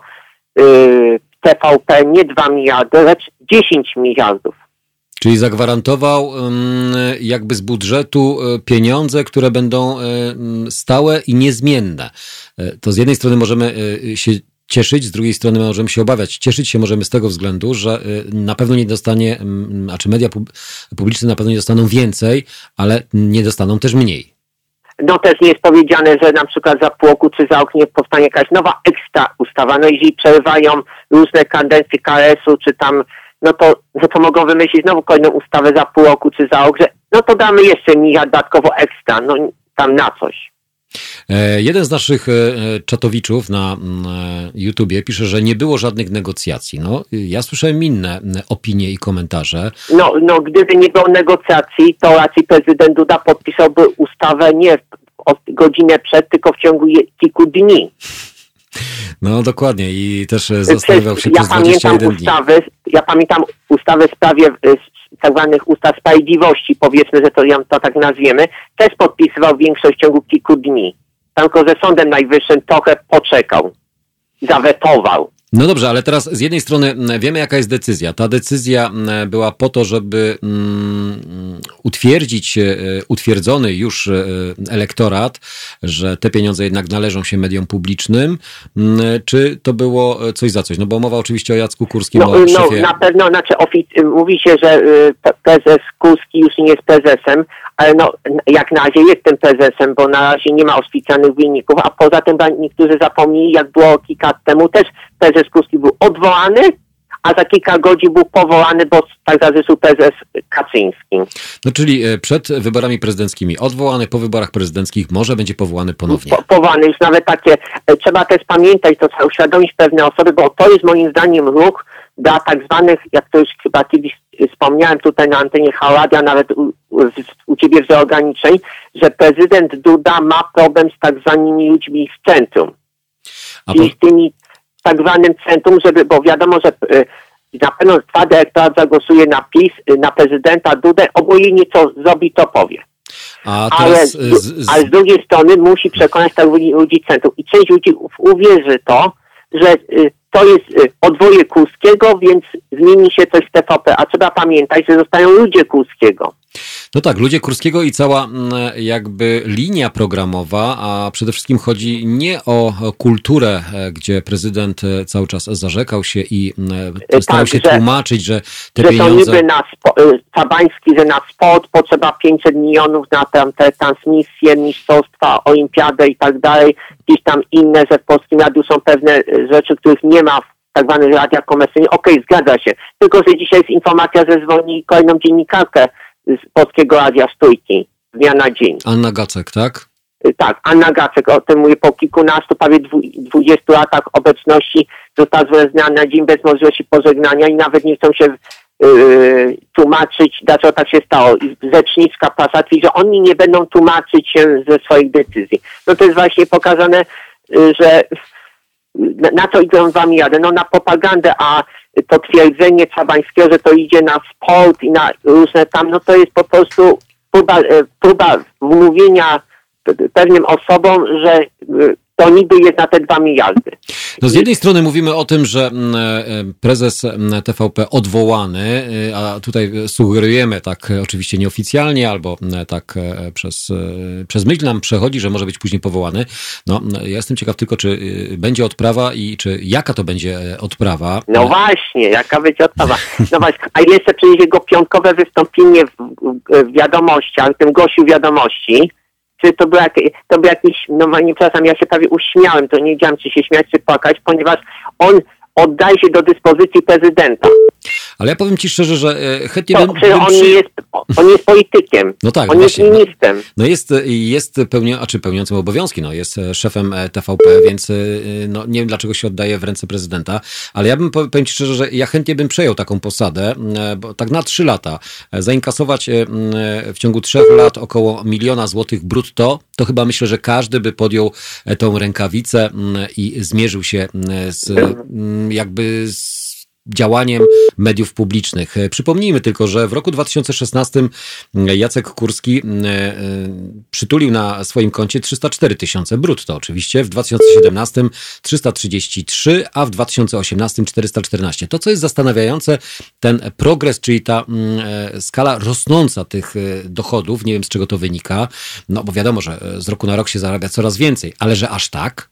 yy, TVP nie 2 miliardy, lecz 10 miliardów. Czyli zagwarantował jakby z budżetu e, pieniądze, które będą e, stałe i niezmienne. E, to z jednej strony możemy się cieszyć, z drugiej strony możemy się obawiać. Cieszyć się możemy z tego względu, że na pewno nie dostanie, a czy media publiczne na pewno nie dostaną więcej, ale nie dostaną też mniej. No też nie jest powiedziane, że na przykład za płoku czy za oknie powstanie jakaś nowa ekstra ustawa. No jeżeli przerywają różne kadencje KS-u, czy tam no to, no to mogą wymyślić znowu kolejną ustawę za pół roku czy za ogrze, no to damy jeszcze miliard dodatkowo ekstra, no tam na coś. E, jeden z naszych e, czatowiczów na mm, e, YouTubie pisze, że nie było żadnych negocjacji. No, ja słyszałem inne opinie i komentarze. No, no gdyby nie było negocjacji, to raczej prezydent Duda podpisałby ustawę nie godzinę przed, tylko w ciągu kilku dni. No dokładnie i też zastanawiał się ja przez 21 ustawy, dni. Ja pamiętam ustawę w sprawie tak zwanych ustaw sprawiedliwości, powiedzmy, że to, to tak nazwiemy, też podpisywał większość w ciągu kilku dni. Tylko ze Sądem Najwyższym trochę poczekał, zawetował. No dobrze, ale teraz z jednej strony wiemy, jaka jest decyzja. Ta decyzja była po to, żeby mm, utwierdzić e, utwierdzony już e, elektorat, że te pieniądze jednak należą się mediom publicznym, czy to było coś za coś? No bo mowa oczywiście o Jacku Kurskim, no, o szefie... No na pewno, znaczy mówi się, że prezes Kurski już nie jest prezesem, ale no jak na razie jest tym prezesem, bo na razie nie ma oficjalnych wyników, a poza tym niektórzy zapomnieli, jak było kilka lat temu też prezes Kurski był odwołany, a za kilka godzin był powołany, bo tak zażyczył prezes Kaczyński. No czyli e, przed wyborami prezydenckimi odwołany, po wyborach prezydenckich może będzie powołany ponownie. Po, powołany, już nawet takie, e, trzeba też pamiętać, to trzeba uświadomić pewne osoby, bo to jest moim zdaniem ruch dla tak zwanych, jak to już chyba kiedyś wspomniałem tutaj na antenie Haladia, nawet u, Ciebie w ograniczeń, że prezydent Duda ma problem z tak zwanymi ludźmi w centrum. A Czyli z tymi tak zwanym centrum, żeby, bo wiadomo, że y, na pewno dwa elektorat zagłosuje na PiS, y, na prezydenta Dudę, obojętnie co zrobi, to powie. A ale, z, z... ale z drugiej strony musi przekonać tak ludzi centrum. I część ludzi uwierzy to, że to jest odwoje Kurskiego, więc zmieni się coś w TVP. A trzeba pamiętać, że zostają ludzie Kurskiego. No tak, ludzie Kurskiego i cała mm, jakby linia programowa, a przede wszystkim chodzi nie o kulturę, e, gdzie prezydent e, cały czas zarzekał się i e, starał tak, się że, tłumaczyć, że te że pieniądze... To niby na Cabański, że na sport potrzeba 500 milionów na tam, te transmisje, mistrzostwa, olimpiadę i tak dalej, gdzieś tam inne, że w Polskim Radiu są pewne rzeczy, których nie ma w tak zwanych radiach komercyjnych. Okej, okay, zgadza się. Tylko, że dzisiaj jest informacja, że zwolni kolejną dziennikarkę z Polskiego Radia Stójki z dnia na dzień. Anna Gacek, tak? Y, tak, Anna Gacek, o tym mówię, po kilkunastu, prawie dwudziestu latach obecności została zwolniona na dzień bez możliwości pożegnania i nawet nie chcą się yy, tłumaczyć, dlaczego tak się stało. I rzeczniczka prasa twierdzi, że oni nie będą tłumaczyć się ze swoich decyzji. No to jest właśnie pokazane, yy, że na, na co idą wam jadę? No na propagandę, a to twierdzenie Cabańskiego, że to idzie na sport i na różne tam, no to jest po prostu próba, e, próba wmówienia pewnym osobom, że e, to niby jest na te dwa miliardy. No z jednej strony mówimy o tym, że mm, e, prezes mm, TVP odwołany, e, a tutaj sugerujemy tak oczywiście nieoficjalnie albo mm, tak e, przez, przez myśl nam przechodzi, że może być później powołany. No, ja jestem ciekaw tylko, czy będzie odprawa i czy jaka to będzie odprawa. No właśnie, jaka będzie odprawa. No właśnie, a jeszcze przecież jego piątkowe wystąpienie w, w wiadomościach, tym gościu wiadomości, czy to był, jak, to był jakiś, no nie przepraszam, ja się prawie uśmiałem, to nie wiedziałem, czy się śmiać, czy płakać, ponieważ on oddaje się do dyspozycji prezydenta. Ale ja powiem ci szczerze, że e, chętnie to, bym, bym on, przy... jest, on jest politykiem. No tak, on właśnie, jest ministrem. No, jest, jest pełnia, a czy pełniącym obowiązki, no jest e, szefem e, TVP, więc no, nie wiem dlaczego się oddaje w ręce prezydenta, ale ja bym powiem ci szczerze, że ja chętnie bym przejął taką posadę, bo tak na trzy lata zainkasować w ciągu trzech lat około miliona złotych brutto, to chyba myślę, że każdy by podjął tą rękawicę i zmierzył się z jakby z działaniem mediów publicznych. Przypomnijmy tylko, że w roku 2016 Jacek Kurski przytulił na swoim koncie 304 tysiące brutto oczywiście, w 2017 333, a w 2018 414. To, co jest zastanawiające, ten progres, czyli ta skala rosnąca tych dochodów, nie wiem z czego to wynika, no bo wiadomo, że z roku na rok się zarabia coraz więcej, ale że aż tak?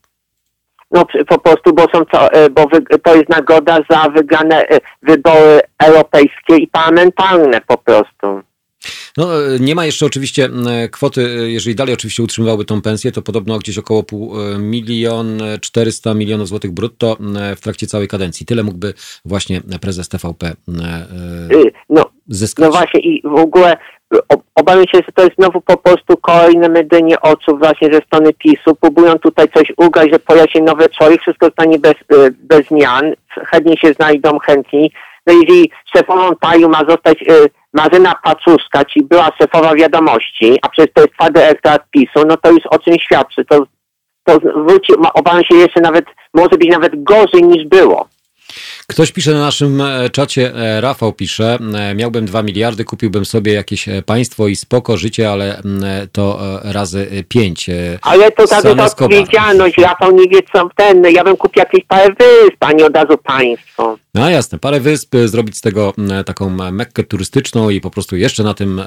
No po prostu, bo są to, e, bo wy, to jest nagroda za wygrane e, wybory europejskie i parlamentarne po prostu. No, e, nie ma jeszcze oczywiście kwoty, jeżeli dalej oczywiście utrzymywały tą pensję, to podobno gdzieś około pół milion 400 milionów złotych brutto w trakcie całej kadencji. Tyle mógłby właśnie prezes TVP y, no, zyskać. No właśnie i w ogóle obawiam się, że to jest znowu po prostu kolejne mydlenie oczu właśnie ze strony PiSu. Próbują tutaj coś ugrać, że pojawi się nowy człowiek, wszystko zostanie bez, y, bez zmian, chętnie się znajdą chętni. No jeżeli szefową Taju ma zostać y, Marzyna Paczuszka, czyli była szefowa wiadomości, a przecież to jest twardy elektorat PiSu, no to już o czym świadczy. To, to wróci, obawiam się jeszcze nawet, może być nawet gorzej niż było. Ktoś pisze na naszym e, czacie, e, Rafał pisze, e, miałbym dwa miliardy, kupiłbym sobie jakieś państwo i spoko życie, ale to razy pięć. Ale to jest odpowiedzialność, Rafał nie wie co ten, ja bym kupił jakieś parę wysp, a nie od razu państwo. No jasne, parę wysp, zrobić z tego taką mekkę turystyczną i po prostu jeszcze na tym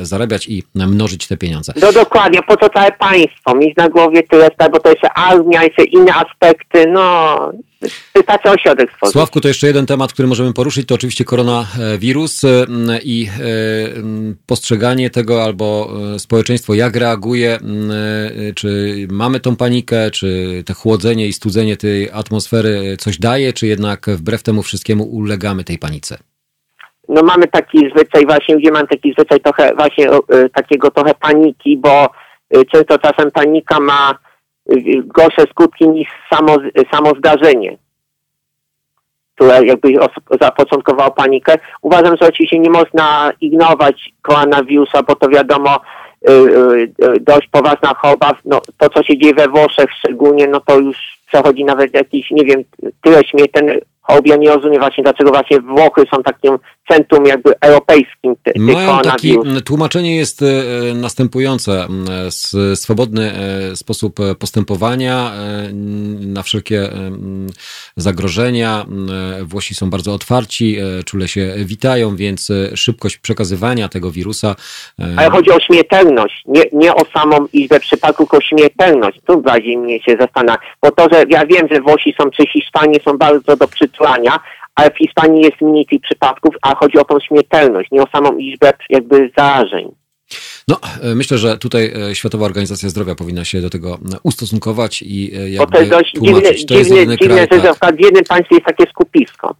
zarabiać i mnożyć te pieniądze. No dokładnie, po co całe państwo? Mieć na głowie tyle, bo to jeszcze armia, jeszcze inne aspekty, no Wystarczy ośrodek stworzyć. Sławku, to jeszcze jeden temat, który możemy poruszyć, to oczywiście koronawirus e, i e, postrzeganie tego albo e, społeczeństwo jak reaguje, czy mamy tą panikę, czy te chłodzenie i studzenie tej atmosfery coś daje, czy jednak wbrew temu wszystkiemu ulegamy tej panice? No mamy taki zwyczaj właśnie, gdzie mam taki zwyczaj trochę właśnie takiego trochę paniki, bo często czasem panika ma gorsze skutki niż samo, samo zdarzenie, które jakby zapoczątkowało panikę. Uważam, że oczywiście nie można ignorować koronawirusa, bo to wiadomo, y, y, y, dość poważna choroba. No, to, co się dzieje we Włoszech szczególnie, no to już przechodzi nawet jakiś, nie wiem, tyle śmiertelny chorób. Ja nie rozumiem właśnie, dlaczego właśnie Włochy są takim centrum jakby europejskim tych Mają taki, tłumaczenie jest e, następujące. Swobodny e, sposób postępowania e, na wszelkie zagrożenia. Włosi są bardzo otwarci, czule się witają, więc szybkość przekazywania tego wirusa. Ale chodzi o śmiertelność, nie, nie o samą liczbę przypadków, tylko o śmiertelność. Tu bardziej mnie się zastanawia. Bo to, że ja wiem, że Włosi są czy Hiszpanie są bardzo do przytulania, ale w Hiszpanii jest mniej tych przypadków, a chodzi o tą śmiertelność, nie o samą liczbę jakby zarażeń. No, e, myślę, że tutaj e, Światowa Organizacja Zdrowia powinna się do tego e, ustosunkować i jakby Bo to jest dość dziwne, kraj, że tak. w jednym państwie jest takie skupisko.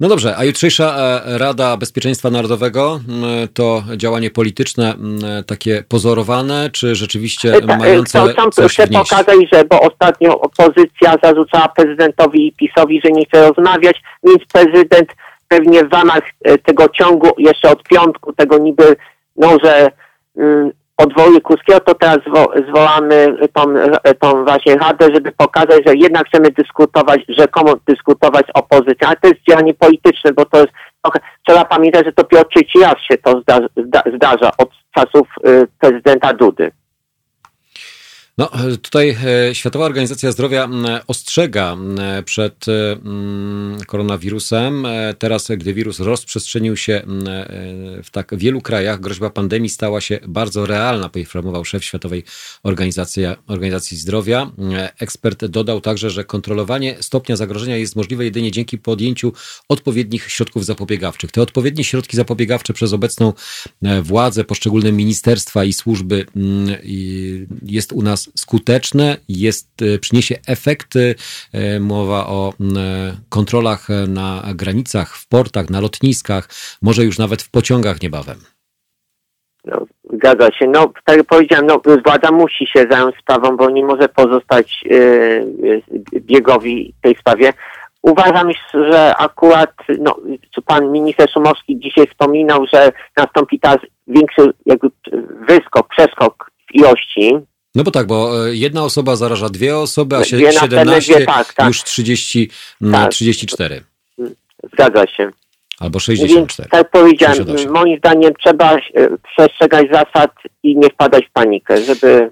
No dobrze, a jutrzejsza e, Rada Bezpieczeństwa Narodowego to działanie polityczne takie pozorowane, czy rzeczywiście e, mające to, tam coś chcę wnieść? pokazać, że bo ostatnio opozycja zarzucała prezydentowi i PiSowi, że nie chce rozmawiać, więc prezydent pewnie w ramach e, tego ciągu jeszcze od piątku tego niby, no że mm, odwołuje Kurskiego, to teraz zwołamy tą, tą właśnie radę, żeby pokazać, że jednak chcemy dyskutować, rzekomo dyskutować z opozycją, ale to jest działanie polityczne, bo to jest trochę, trzeba pamiętać, że to dopiero trzeci raz się to zdarza, zdarza od czasów y, prezydenta Dudy. No, tutaj e, Światowa Organizacja Zdrowia ostrzega przed koronawirusem. E, teraz, gdy wirus rozprzestrzenił się e, w tak wielu krajach, groźba pandemii stała się bardzo realna, poinformował szef Światowej Organizacji, Organizacji Zdrowia. Ekspert dodał także, że kontrolowanie stopnia zagrożenia jest możliwe jedynie dzięki podjęciu odpowiednich środków zapobiegawczych. Te odpowiednie środki zapobiegawcze przez obecną władzę, poszczególne ministerstwa i służby jest u nas skuteczne, jest, e, przyniesie efekty. E, mowa o kontrolach na granicach, w portach, na lotniskach, może już nawet w pociągach niebawem. No, zgadza się. No, tak jak powiedziałem, no, władza musi się zająć sprawą, bo nie może pozostać yy, biegowi tej sprawie. Uważam, że akurat, no, pan minister Szumowski dzisiaj wspominał, że nastąpi teraz większy jakby wyskok, przeskok w ilości no bo tak, bo e, jedna osoba zaraża dwie osoby, a dwie 17 dwie, tak, tak. już 30, mm, tak. 34. Zgadza się. Albo Więc 64. tak powiedziałem, 68. moim zdaniem trzeba e, przestrzegać zasad i nie wpadać w panikę, żeby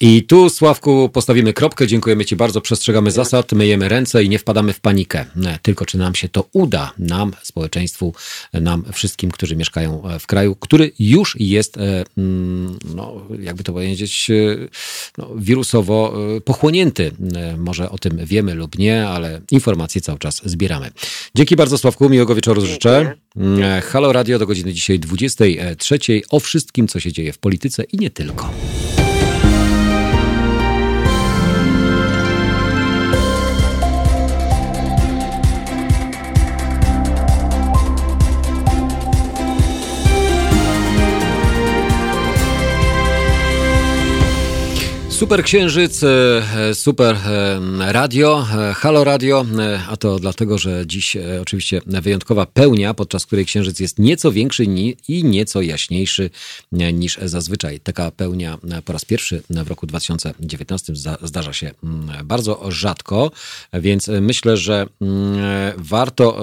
I tu, Sławku, postawimy kropkę. Dziękujemy Ci bardzo. Przestrzegamy zasad, myjemy ręce i nie wpadamy w panikę. Tylko czy nam się to uda, nam, społeczeństwu, nam, wszystkim, którzy mieszkają e, w kraju, który już jest, e, mm, no, jakby to powiedzieć, e, no, wirusowo pochłonięty. Może o tym wiemy lub nie, ale informacje cały czas zbieramy. Dzięki bardzo, Sławku. Miłego wieczoru życzę. Mm, Halo Radio do godziny dzisiaj 23. O wszystkim, co się dzieje w polityce i nie tylko. Super Księżyc, e, e, super e, radio, Halo Radio, a to dlatego, że dziś oczywiście wyjątkowa pełnia, podczas której Księżyc jest nieco większy i nieco jaśniejszy niż zazwyczaj. Taka pełnia po raz pierwszy w roku 2019 zda- zdarza się mm, bardzo rzadko, więc myślę, że mm, warto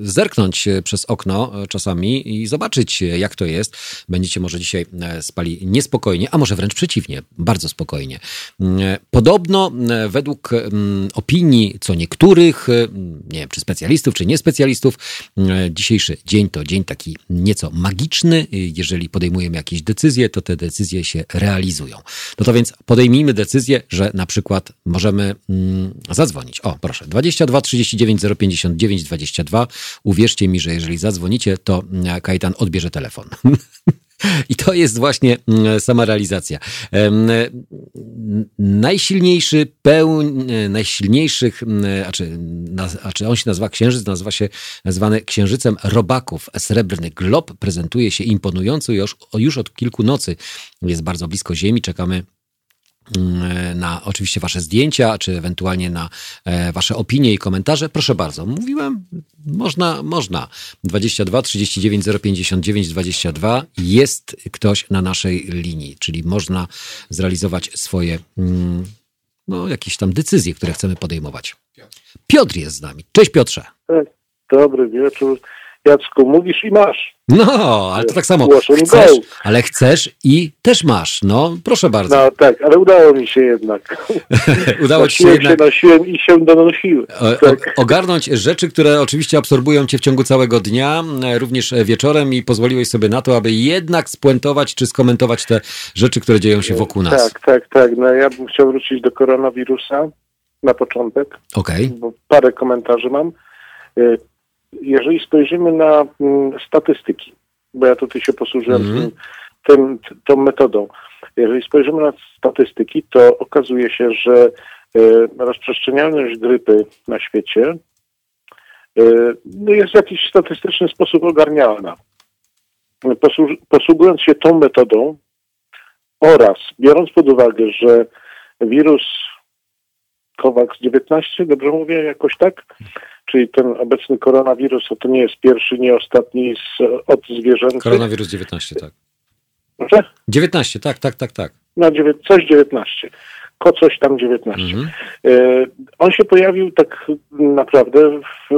zerknąć przez okno czasami i zobaczyć, jak to jest. Będziecie może dzisiaj spali niespokojnie, a może wręcz przeciwnie, bardzo spokojnie. Mm, Podobno e, według mm, opinii co niektórych, e, nie wiem czy specjalistów, czy niespecjalistów, e, dzisiejszy dzień to dzień taki nieco magiczny. E, Jeżeli podejmujemy jakieś decyzje, to te decyzje się realizują. No to więc podejmijmy decyzję, że na przykład możemy mm, zadzwonić. O, proszę, 22 39 059 22. Uwierzcie mi, że jeżeli zadzwonicie, to mm, Kajtan odbierze telefon. I to jest właśnie mm, sama realizacja. Najsilniejszy pełń, e, najsilniejszych, a czy, a czy on się nazywa księżyc, nazywa się zwany księżycem robaków. Srebrny glob prezentuje się imponująco już, już od kilku nocy. Jest bardzo blisko Ziemi, czekamy na oczywiście Wasze zdjęcia, czy ewentualnie na e, Wasze opinie i komentarze. Proszę bardzo, mówiłem, można, można. 22 39 059 22 jest ktoś na naszej linii, czyli można zrealizować swoje mm, no, jakieś tam decyzje, które chcemy podejmować. Piotr jest z nami. Cześć Piotrze. Dobry wieczór. Jacku, mówisz i masz. No, ale to tak samo. Chcesz, ale chcesz i też masz. No, proszę bardzo. No tak, ale udało mi się jednak. Udało ci się jednak się, nosiłem i się donosiłem. Tak. ogarnąć rzeczy, które oczywiście absorbują cię w ciągu całego dnia, e, również e, wieczorem i pozwoliłeś sobie na to, aby jednak spuentować czy skomentować te rzeczy, które dzieją się wokół nas. Tak, tak, tak. No ja bym chciał wrócić do koronawirusa na początek, Okej. bo parę komentarzy mam. Jeżeli spojrzymy na mm, statystyki, bo ja tutaj się posłużyłem Mhm. tym, tą metodą. Jeżeli spojrzymy na statystyki, to okazuje się, że y, rozprzestrzenialność grypy na świecie y, no jest w jakiś statystyczny sposób ogarnialna. Posługując się tą metodą oraz biorąc pod uwagę, że wirus COVAX-19, dobrze mówię jakoś tak? Czyli ten obecny koronawirus, to nie jest pierwszy, nie ostatni z, od zwierzęcych. Koronawirus 19, tak. Proszę? 19, tak, tak, tak, tak. No, coś 19. Ko coś tam 19. Mhm. E, On się pojawił tak naprawdę w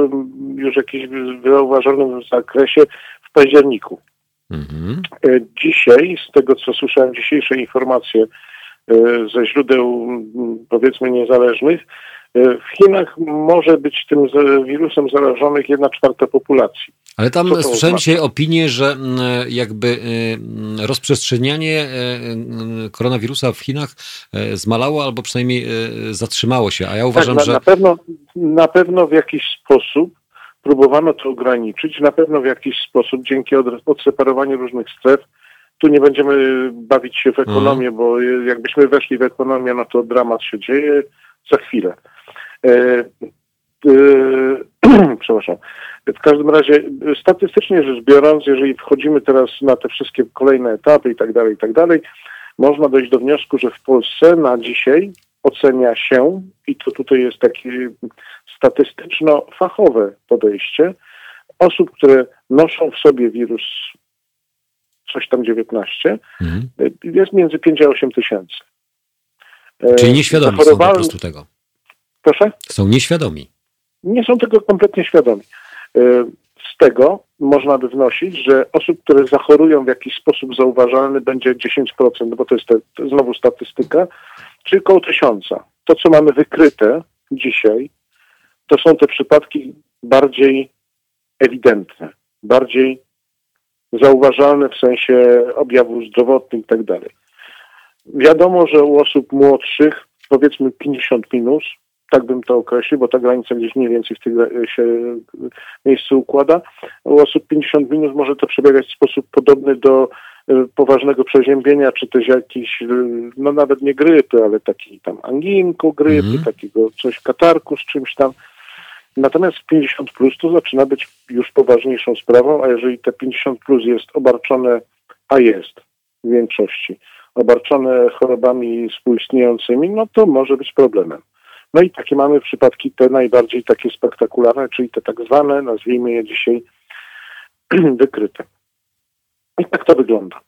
już jakimś zauważonym zakresie w październiku. Mhm. E, Dzisiaj, z tego co słyszałem, dzisiejsze informacje ze źródeł m, powiedzmy niezależnych, e, w Chinach może być tym wirusem zarażonych jedna czwarta populacji. Ale tam słyszałem dzisiaj opinię, że mm, jakby mm, rozprzestrzenianie mm, koronawirusa w Chinach zmalało albo przynajmniej zatrzymało się, a ja uważam, tak, na, że... na, pewno, na pewno w jakiś sposób próbowano to ograniczyć, na pewno w jakiś sposób dzięki od, odseparowaniu różnych stref. Tu nie będziemy bawić się w ekonomię, bo jakbyśmy weszli w ekonomię, no to dramat się dzieje za chwilę. E, e, przepraszam. W każdym razie, statystycznie rzecz biorąc, jeżeli wchodzimy teraz na te wszystkie kolejne etapy i tak dalej, i tak dalej, można dojść do wniosku, że w Polsce na dzisiaj ocenia się, i to tutaj jest takie statystyczno-fachowe podejście, osób, które noszą w sobie wirus coś tam 19, Mhm. jest między 5 a 8 tysięcy. Czyli nieświadomi są po prostu tego. Proszę? Są nieświadomi. Nie są tego kompletnie świadomi. Z tego można by wnosić, że osób, które zachorują w jakiś sposób zauważalny będzie 10%, bo to jest te, to znowu statystyka, czyli około tysiąca. To, co mamy wykryte dzisiaj, to są te przypadki bardziej ewidentne, bardziej zauważalne w sensie objawów zdrowotnych i tak. Wiadomo, że u osób młodszych, powiedzmy 50 minus, tak bym to określił, bo ta granica gdzieś mniej więcej w tym się miejscu układa. U osób 50 minus może to przebiegać w sposób podobny do y, poważnego przeziębienia, czy też jakiś, y, no nawet nie grypy, ale taki tam anginku grypy, mm. takiego coś katarku z czymś tam. Natomiast 50 plus to zaczyna być już poważniejszą sprawą, a jeżeli te 50 plus jest obarczone, a jest w większości, obarczone chorobami współistniejącymi, no to może być problemem. No i takie mamy przypadki te najbardziej takie spektakularne, czyli te tak zwane, nazwijmy je dzisiaj, wykryte. I tak to wygląda.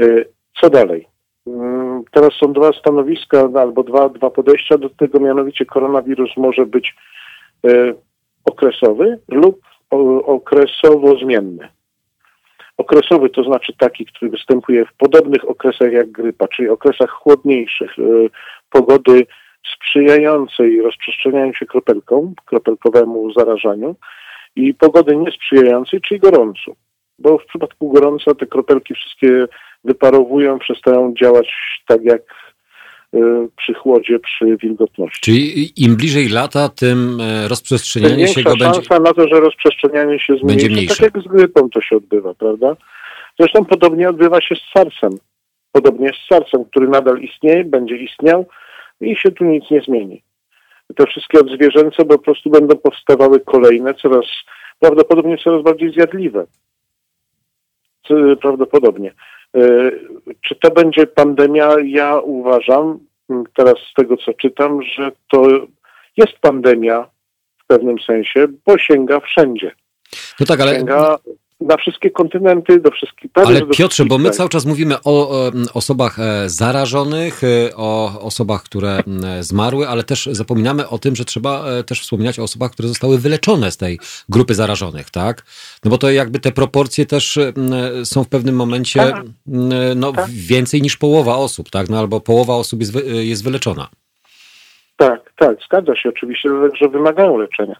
Y, co dalej? Mm, teraz są dwa stanowiska albo dwa, dwa podejścia do tego, mianowicie koronawirus może być okresowy lub okresowo zmienny. Okresowy to znaczy taki, który występuje w podobnych okresach jak grypa, czyli okresach chłodniejszych, y, pogody sprzyjającej rozprzestrzenianiu się kropelkom, kropelkowemu zarażaniu i pogody niesprzyjającej, czyli gorąco. Bo w przypadku gorąca te kropelki wszystkie wyparowują, przestają działać tak jak y, przy chłodzie, przy wilgotności. Czyli im bliżej lata, tym e, rozprzestrzenianie się go będzie... szansa na to, że rozprzestrzenianie się zmniejszy. Będzie mniejsze. Tak jak z grypą to się odbywa, prawda? Zresztą podobnie odbywa się z SARS-em. Podobnie z SARS-em, który nadal istnieje, będzie istniał, i się tu nic nie zmieni. Te wszystkie odzwierzęce po prostu będą powstawały kolejne, coraz prawdopodobnie coraz bardziej zjadliwe. Prawdopodobnie. E, czy to będzie pandemia? Ja uważam, teraz z tego co czytam, że to jest pandemia w pewnym sensie, bo sięga wszędzie. No tak, ale sięga na wszystkie kontynenty, do wszystkich Ale Piotrze, bo my cały czas mówimy o, o osobach e, zarażonych, e, o osobach, które zmarły, ale też zapominamy o tym, że trzeba e, też wspominać o osobach, które zostały wyleczone z tej grupy zarażonych, tak? No bo to jakby te proporcje też są w pewnym momencie tak. no, tak. więcej niż połowa osób, tak? No albo połowa osób jest, jest wyleczona. Tak, tak, zgadza się oczywiście, że wymagają leczenia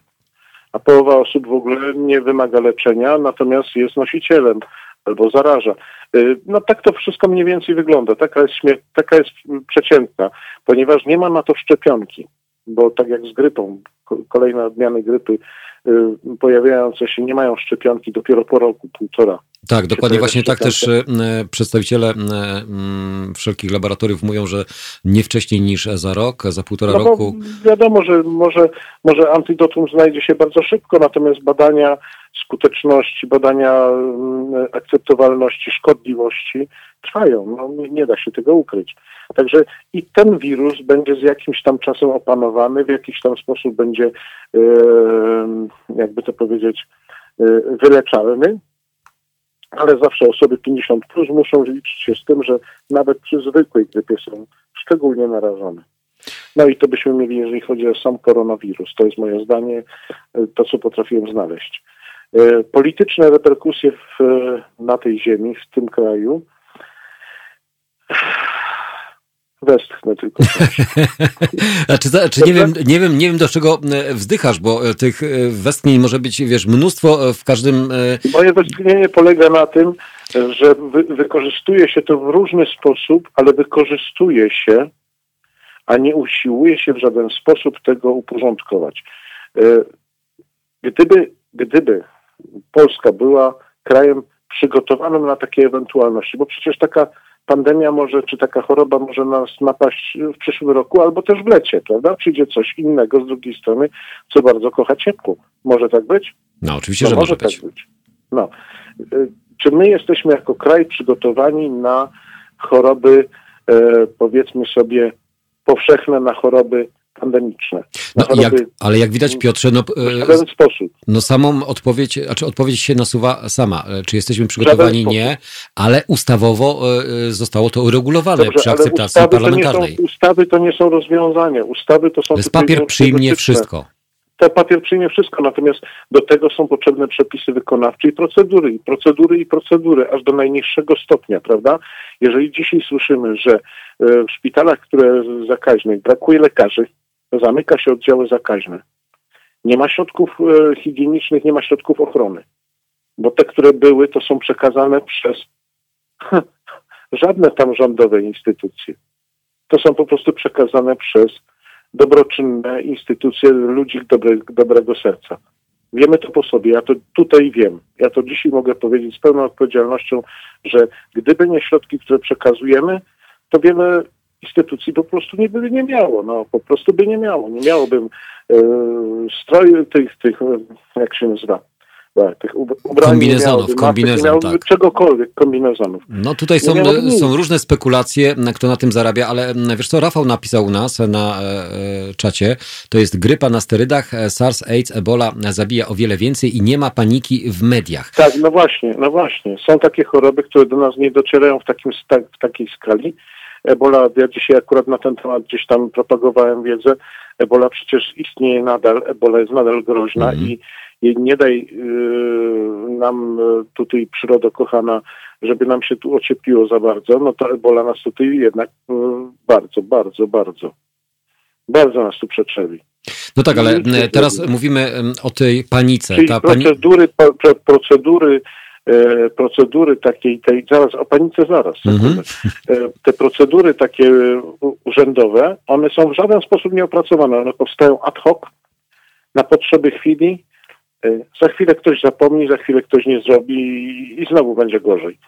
a połowa osób w ogóle nie wymaga leczenia, natomiast jest nosicielem albo zaraża. Y, no tak to wszystko mniej więcej wygląda. Taka jest, taka jest przeciętna, ponieważ nie ma na to szczepionki, bo tak jak z grypą, kolejne odmiany grypy y, pojawiające się nie mają szczepionki dopiero po roku, półtora. Tak, dokładnie właśnie tak też e, przedstawiciele mm, wszelkich laboratoriów mówią, że nie wcześniej niż za rok, za półtora no roku. Wiadomo, że może, może antidotum znajdzie się bardzo szybko, natomiast badania skuteczności, badania akceptowalności, szkodliwości trwają. No, nie da się tego ukryć. Także i ten wirus będzie z jakimś tam czasem opanowany, w jakiś tam sposób będzie, jakby to powiedzieć, e, wyleczalny ale zawsze osoby 50 plus muszą liczyć się z tym, że nawet przy zwykłej grypie są szczególnie narażone. No i to byśmy mieli, jeżeli chodzi o sam koronawirus. To jest moje zdanie, e, to co potrafiłem znaleźć. E, polityczne reperkusje w, na tej ziemi, w tym kraju westchnę tylko. znaczy, znaczy nie, wiem, nie, wiem, nie wiem do czego e, wzdychasz, bo e, tych e, westchnień może być, wiesz, mnóstwo w każdym... Moje westchnienie polega na tym, że wy, wykorzystuje się to w różny sposób, ale wykorzystuje się, a nie usiłuje się w żaden sposób tego uporządkować. Gdyby, gdyby Polska była krajem przygotowanym na takie ewentualności, bo przecież taka pandemia może, czy taka choroba może nas napaść w przyszłym roku, albo też w lecie, prawda? Przyjdzie coś innego z drugiej strony, co bardzo kocha ciepło. Może tak być? No, oczywiście, no, że może, być. Tak być. No. Y, czy my jesteśmy jako kraj przygotowani na choroby, e, powiedzmy sobie, powszechne, na choroby pandemiczne. No, jak, ale jak widać, Piotrze, no, sposób. no samą odpowiedź, znaczy odpowiedź się nasuwa sama. E, czy jesteśmy przygotowani? Nie, ale ustawowo e, e, zostało to uregulowane Dobrze, przy akceptacji ustawy parlamentarnej. To są, ustawy to nie są rozwiązania. Ustawy to są... Jest papier przyjmie wszystko. ten papier przyjmie wszystko, natomiast do tego są potrzebne przepisy wykonawcze i procedury, i procedury, i procedury, aż do najniższego stopnia, prawda? Jeżeli dzisiaj słyszymy, że e, w szpitalach, które zakaźnych brakuje lekarzy, zamyka się oddziały zakaźne, nie ma środków e, higienicznych, nie ma środków ochrony, bo te, które były, to są przekazane przez żadne tam rządowe instytucje. To są po prostu przekazane przez dobroczynne instytucje ludzi dobre, dobrego serca. Wiemy to po sobie, ja to tutaj wiem. Ja to dzisiaj mogę powiedzieć z pełną odpowiedzialnością, że gdyby nie środki, które przekazujemy, to wiele instytucji po prostu nie by nie miało. No, po prostu by nie miało. Nie miałbym e, stroju tych, tych, jak się nazywa, tak, tych ubrań. Kombinezonów, kombinezon, tak. Czegokolwiek, kombinezonów. No tutaj są, są różne spekulacje, kto na tym zarabia, ale wiesz co, Rafał napisał u nas na e, e, czacie, to jest grypa na sterydach, e, SARS, AIDS, Ebola zabija o wiele więcej i nie ma paniki w mediach. Tak, no właśnie, no właśnie. Są takie choroby, które do nas nie docierają w, takim, w takiej skali. Ebola, ja dzisiaj akurat na ten temat gdzieś tam propagowałem wiedzę, Ebola przecież istnieje nadal, Ebola jest nadal groźna mm. i i nie daj yy, nam yy, tutaj przyrodo kochana, żeby nam się tu ociepliło za bardzo, no to ebola nas tutaj jednak yy, bardzo, bardzo, bardzo, bardzo nas tu przetrzewi. No tak, ale teraz mówimy o tej panice. Czyli Ta procedury, pani... procedury, procedury takiej, tej, zaraz, o panice zaraz. Mhm. E, te procedury takie urzędowe, one są w żaden sposób nieopracowane. One powstają ad hoc, na potrzeby chwili, Y, za chwilę ktoś zapomni, za chwilę ktoś nie zrobi i znowu będzie gorzej.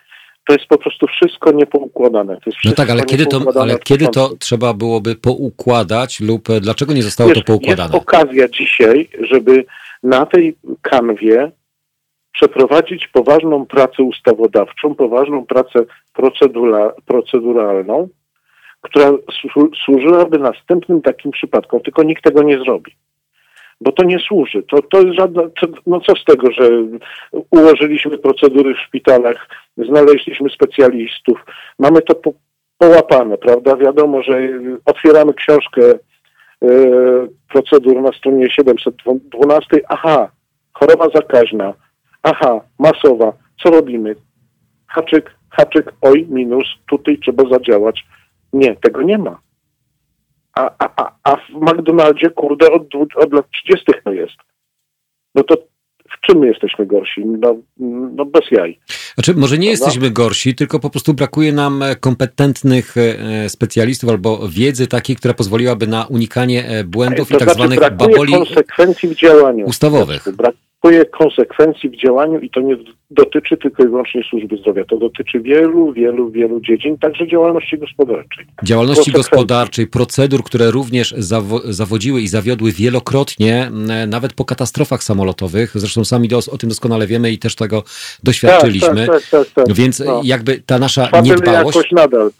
To jest po prostu wszystko niepoukładane. To no tak, ale kiedy to, ale kiedy to trzeba byłoby poukładać lub e, dlaczego nie zostało jest, to poukładane? Jest okazja dzisiaj, żeby na tej kanwie przeprowadzić poważną pracę ustawodawczą, poważną pracę procedura, proceduralną, która służyłaby następnym takim przypadkom, tylko nikt tego nie zrobi bo to nie służy. To, to jest żadne, no co z tego, że ułożyliśmy procedury w szpitalach, znaleźliśmy specjalistów, mamy to po, połapane, prawda? Wiadomo, że otwieramy książkę e, procedur na stronie 712, aha, choroba zakaźna, aha, masowa, co robimy? Haczyk, haczyk, oj, minus, tutaj trzeba zadziałać. Nie, tego nie ma. A, a, a w McDonaldzie, kurde, od, od lat 30. to jest. No to w czym my jesteśmy gorsi? No, no bez jaj. Znaczy, może nie jesteśmy gorsi, tylko po prostu brakuje nam kompetentnych e, specjalistów albo wiedzy takiej, która pozwoliłaby na unikanie e, błędów to i tak znaczy, zwanych baboli konsekwencji w działaniu. ustawowych. Brak, brakuje konsekwencji w działaniu i to nie dotyczy tylko i wyłącznie służby zdrowia. To dotyczy wielu, wielu, wielu dziedzin, także działalności gospodarczej. Działalności gospodarczej, procedur, które również zawo zawodziły i zawiodły wielokrotnie, nawet po katastrofach samolotowych. Zresztą sami dos o tym doskonale wiemy i też tego doświadczyliśmy. Tak, tak, tak, tak Więc no. jakby ta nasza Trwa niedbałość... jakoś nadal.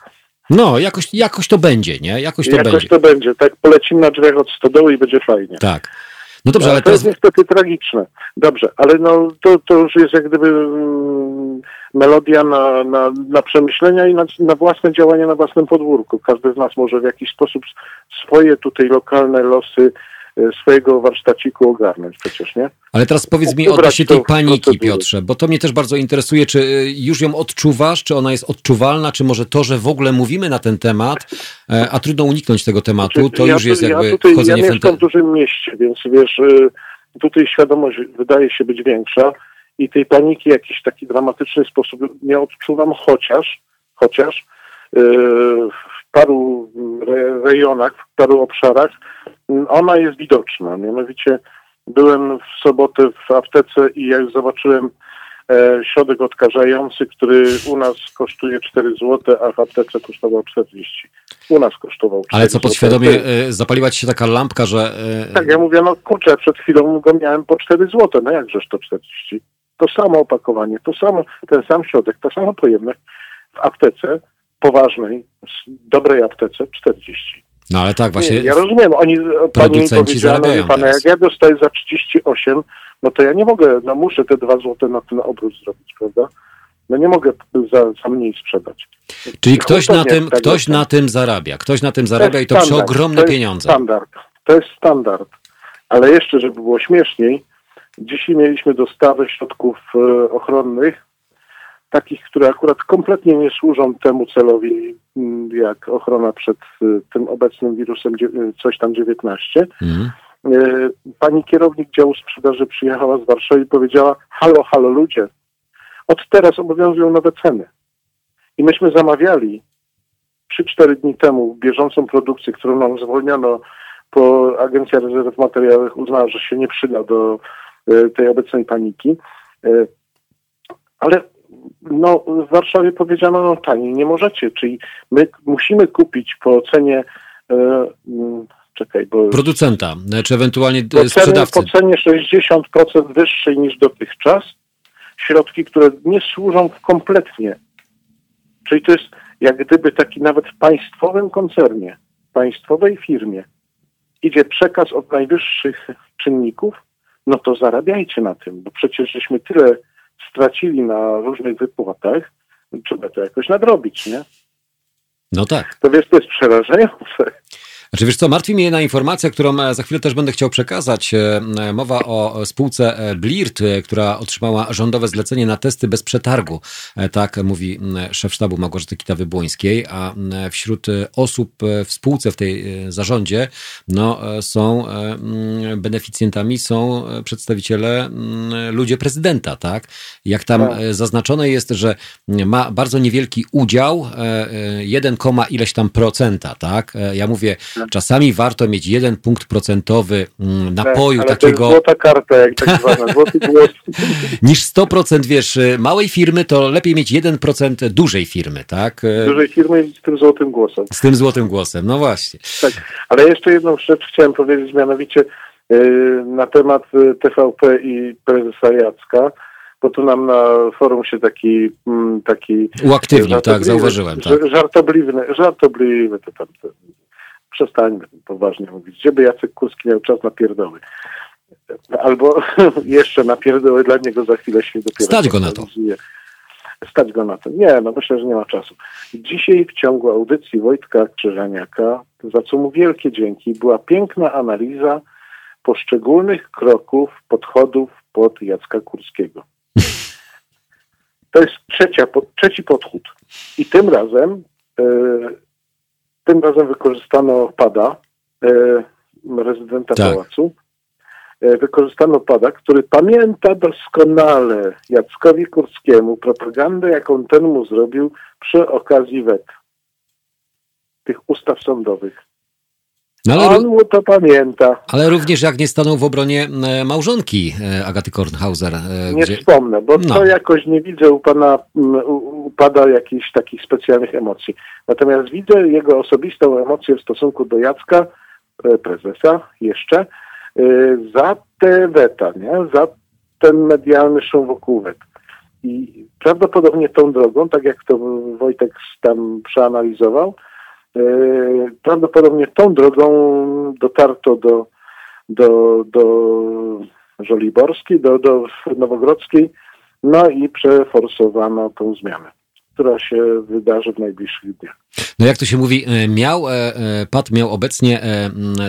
No, jakoś, jakoś to będzie, nie? Jakoś to jakoś będzie. to będzie. Tak polecimy na drzwiach od stodoły i będzie fajnie. Tak. No dobrze, ale to teraz... jest niestety tragiczne. Dobrze, ale no to, to już jest jak gdyby mm, melodia na, na, na przemyślenia i na, na własne działania na własnym podwórku. Każdy z nas może w jakiś sposób swoje tutaj lokalne losy swojego warsztaciku ogarnąć przecież, nie? Ale teraz powiedz mi odnośnie tej paniki, Piotrze, bo to mnie też bardzo interesuje, czy e, już ją odczuwasz, czy ona jest odczuwalna, czy może to, że w ogóle mówimy na ten temat, e, a trudno uniknąć tego tematu, znaczy, to ja już jest jakby ja tutaj, wchodzenie ja mieszkam w dużym mieście, więc wiesz, tutaj świadomość wydaje się być większa i tej paniki w jakiś taki dramatyczny sposób nie odczuwam, chociaż, chociaż w paru rejonach, w paru obszarach ona jest widoczna. Mianowicie byłem w sobotę w aptece i jak zobaczyłem e, środek odkażający, który u nas kosztuje 4 zł, a w aptece kosztował 40. U nas kosztował 4 Ale co podświadomie e, zapaliła ci się taka lampka, że... E... Tak, ja mówię, no kurczę, przed chwilą go miałem po 4 zł, no jakżeż to 40? To samo opakowanie, to samo, ten sam środek, ta sama pojemność w aptece poważnej, dobrej aptece 40. No ale tak, właśnie. Nie, ja rozumiem, oni pani powiedziała, no, pana, jak ja dostaję za 38, no to ja nie mogę, no muszę te dwa złote na ten obrót zrobić, prawda? No nie mogę za, za mniej sprzedać. Czyli ktoś, na tym, ktoś na tym zarabia, ktoś na tym zarabia i to przy ogromne to pieniądze. Standard. To jest standard. Ale jeszcze, żeby było śmieszniej, dzisiaj mieliśmy dostawę środków e, ochronnych, takich, które akurat kompletnie nie służą temu celowi, mm, jak ochrona przed e, tym obecnym wirusem dzie- coś tam 19. Mhm. E, Pani kierownik działu sprzedaży przyjechała z Warszawy i powiedziała: Halo, halo ludzie, od teraz obowiązują nowe ceny. I myśmy zamawiali 3-4 dni temu bieżącą produkcję, którą nam zwolniono, bo Agencja Rezerw Materiałowych uznała, że się nie przyda do tej obecnej paniki. Ale no, w Warszawie powiedziano, no taniej nie możecie, czyli my musimy kupić po cenie, e, mm, czekaj, bo Producenta, czy ewentualnie po e, cenie, sprzedawcy. po cenie 60% wyższej niż dotychczas środki, które nie służą kompletnie. Czyli to jest jak gdyby taki nawet w państwowym koncernie, państwowej firmie idzie przekaz od najwyższych czynników, no to zarabiajcie na tym, bo przecież żeśmy tyle stracili na różnych wypłatach, trzeba to jakoś nadrobić, nie? No tak. To wiesz, to jest przerażające. Znaczy wiesz co, martwi mnie jedna informacja, którą e, za chwilę też będę chciał przekazać. E, e, Mowa o spółce Blirt, która otrzymała rządowe zlecenie na testy bez przetargu. Tak mówi szef sztabu Małgorzaty Kitawy-Błońskiej, a wśród osób w spółce, w tej zarządzie, no są beneficjentami, są przedstawiciele, ludzie prezydenta, tak? Jak tam Tak. zaznaczone jest, że ma bardzo niewielki udział, e, e, 1, koma ileś tam procenta, tak? Ja mówię, czasami warto mieć jeden punkt procentowy mm, napoju Ale to takiego, jest złota karta, jak tak zwana, złoty głos. niż 100% wiesz, e, małej firmy, to lepiej mieć 1% dużej firmy, tak? E, dużej firmy z tym złotym głosem. Z tym złotym głosem, no właśnie. Tak, ale jeszcze jedną rzecz chciałem powiedzieć, mianowicie yy, na temat y, TVP i prezesa Jacka, bo tu nam na forum się taki mm, taki Uaktywnił, tak, zauważyłem, tak. ż- Żartobliwy, żartobliwy to tam to, przestańmy poważnie mówić. Gdzie by Jacek Kurski miał czas na pierdoły? Albo jeszcze na pierdoły dla niego za chwilę się dopiero Stać go na to. Stać go na to. Nie, no myślę, że nie ma czasu. Dzisiaj w ciągu audycji Wojtka Krzyżaniaka, za co mu wielkie dzięki, była piękna analiza poszczególnych kroków, podchodów pod Jacka Kurskiego. To jest trzecia, trzeci podchód. I tym razem, e, tym razem wykorzystano pada, e, rezydenta Tak. pałacu. E, wykorzystano pada, który pamięta doskonale Jackowi Kurskiemu propagandę, jaką ten mu zrobił przy okazji wet tych ustaw sądowych. No ale, On mu to pamięta. ale również jak nie stanął w obronie e, małżonki e, Agaty Kornhauser, e, Nie gdzie, wspomnę, bo No. to jakoś nie widzę u pana, upada jakichś takich specjalnych emocji. Natomiast widzę jego osobistą emocję w stosunku do Jacka, prezesa jeszcze, za te weta, nie? za ten medialny szum wokół wet. I prawdopodobnie tą drogą, tak jak to Wojtek tam przeanalizował, prawdopodobnie tą drogą dotarto do, do, do Żoliborskiej, do, do Nowogrodzkiej, no i przeforsowano tą zmianę, która się wydarzy w najbliższych dniach. no jak to się mówi, e, miał, e, e, Pat miał obecnie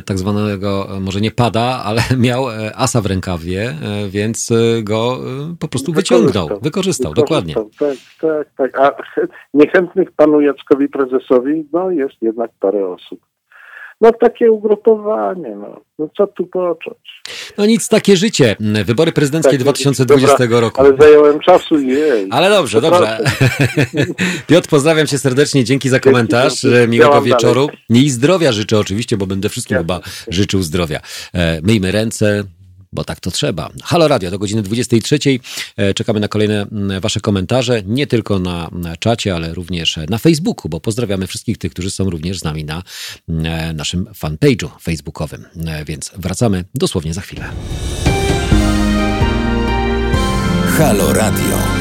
tak zwanego, może nie pada, ale miał asa w rękawie, więc go po prostu wyciągnął, wykorzystał, dokładnie. Tak, tak, tak. A niechętnych panu Jackowi Prezesowi, no jest jednak parę osób. No takie ugrupowanie, no. no co tu począć? No nic, takie życie. Wybory prezydenckie Tak, 2020 dobra, roku. Ale zająłem czasu, jej. Ale dobrze, dobrze. Piotr, pozdrawiam cię serdecznie, dzięki za komentarz, dzięki. e, miłego wieczoru. dalej. I zdrowia życzę oczywiście, bo będę wszystkim Jasne. chyba życzył zdrowia. E, Myjmy ręce, bo tak to trzeba. Halo Radio do godziny 23. E, Czekamy na kolejne wasze komentarze, nie tylko na, czacie, ale również na Facebooku, bo pozdrawiamy wszystkich tych, którzy są również z nami na e, naszym fanpage'u facebookowym. E, Więc wracamy dosłownie za chwilę. Halo Radio.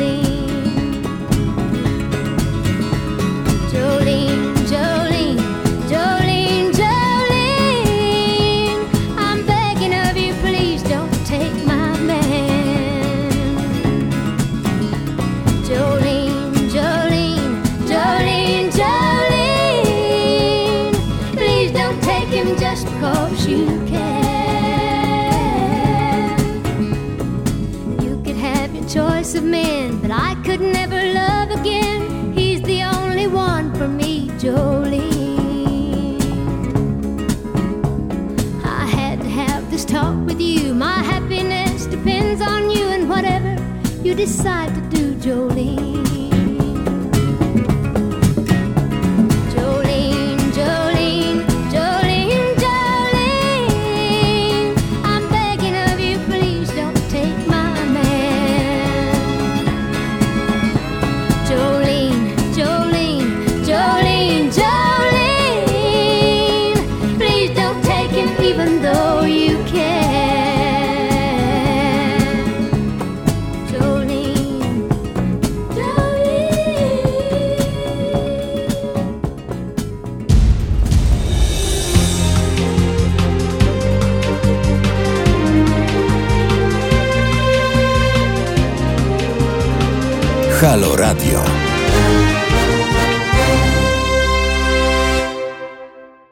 Decide to do, Jolene.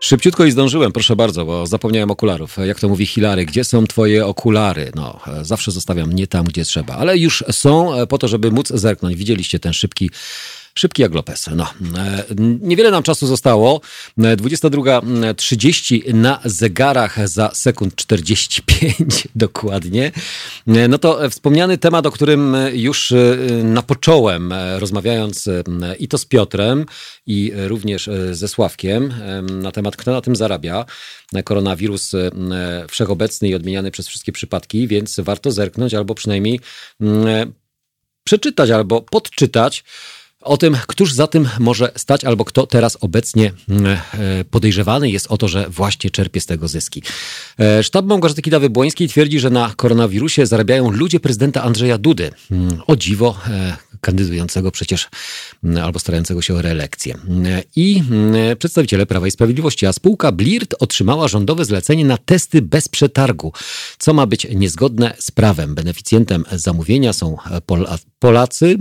Szybciutko i zdążyłem, proszę bardzo, bo zapomniałem okularów. Jak to mówi Hilary, gdzie są twoje okulary? No, zawsze zostawiam nie tam, gdzie trzeba, ale już są e, po to, żeby móc zerknąć. Widzieliście ten szybki Szybki jak Lopez. No, e, niewiele nam czasu zostało. E, 22.30 na zegarach za sekund 45 dokładnie. E, No to e, wspomniany temat, o którym e, już e, napocząłem, e, rozmawiając e, i to z Piotrem, i e, również e, ze Sławkiem e, na temat, kto na tym zarabia. E, Koronawirus e, wszechobecny i odmieniany przez wszystkie przypadki, więc warto zerknąć albo przynajmniej mm, e, przeczytać albo podczytać o tym, któż za tym może stać, albo kto teraz obecnie mm, e, podejrzewany jest o to, że właśnie czerpie z tego zyski. E, Sztab Małgorzaty Kidawy-Błońskiej twierdzi, że na koronawirusie zarabiają ludzie prezydenta Andrzeja Dudy. Mm, O dziwo, e, kandydującego przecież albo starającego się o reelekcję. I przedstawiciele Prawa i Sprawiedliwości, a spółka Blirt otrzymała rządowe zlecenie na testy bez przetargu, co ma być niezgodne z prawem. Beneficjentem zamówienia są Pola- Polacy,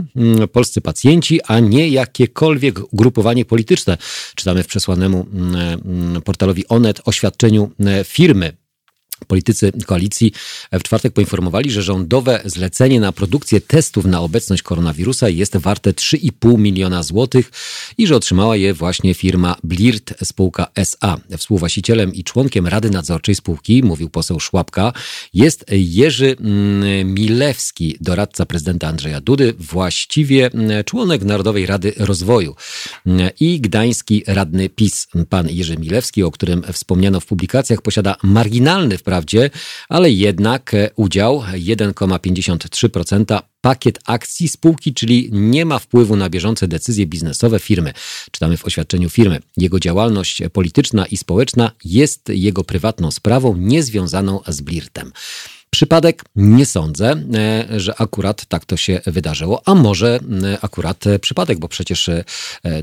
polscy pacjenci, a nie jakiekolwiek ugrupowanie polityczne. Czytamy w przesłanemu portalowi Onet oświadczeniu mm, firmy. Politycy koalicji w czwartek poinformowali, że rządowe zlecenie na produkcję testów na obecność koronawirusa jest warte 3,5 miliona złotych i że otrzymała je właśnie firma Blirt spółka SA. Współwłaścicielem i członkiem Rady Nadzorczej spółki, mówił poseł Szłapka, jest Jerzy mm, Milewski, doradca prezydenta Andrzeja Dudy, właściwie mm, członek Narodowej Rady Rozwoju mm, i gdański radny PiS. Pan Jerzy Milewski, o którym wspomniano w publikacjach, posiada marginalny wprawdzie, ale jednak e, udział 1,53% pakiet akcji spółki, czyli nie ma wpływu na bieżące decyzje biznesowe firmy. Czytamy w oświadczeniu firmy. Jego działalność polityczna i społeczna jest jego prywatną sprawą, niezwiązaną z Blirtem. Przypadek nie sądzę, e, że akurat tak to się wydarzyło, a może e, akurat e, przypadek, bo przecież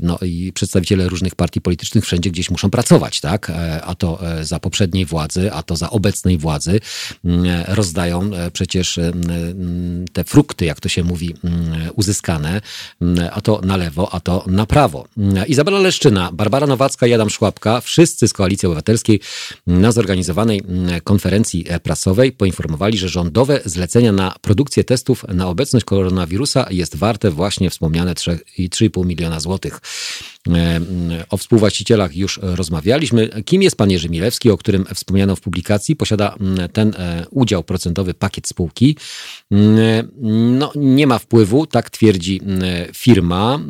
no, i przedstawiciele różnych partii politycznych wszędzie gdzieś muszą pracować, tak? A to za poprzedniej władzy, a to za obecnej władzy mm, rozdają przecież te frukty, jak to się mówi, mm, uzyskane, mm, a to na lewo, a to na prawo. Izabela Leszczyna, Barbara Nowacka i Adam Szłapka, wszyscy z Koalicji Obywatelskiej na zorganizowanej konferencji prasowej poinformowali, poinformowali, że rządowe zlecenia na produkcję testów na obecność koronawirusa jest warte właśnie wspomniane 3,5 miliona złotych. E, o współwłaścicielach już rozmawialiśmy. Kim jest pan Jerzy Milewski, o którym wspomniano w publikacji? Posiada ten udział procentowy pakiet spółki. No, nie ma wpływu, tak twierdzi firma,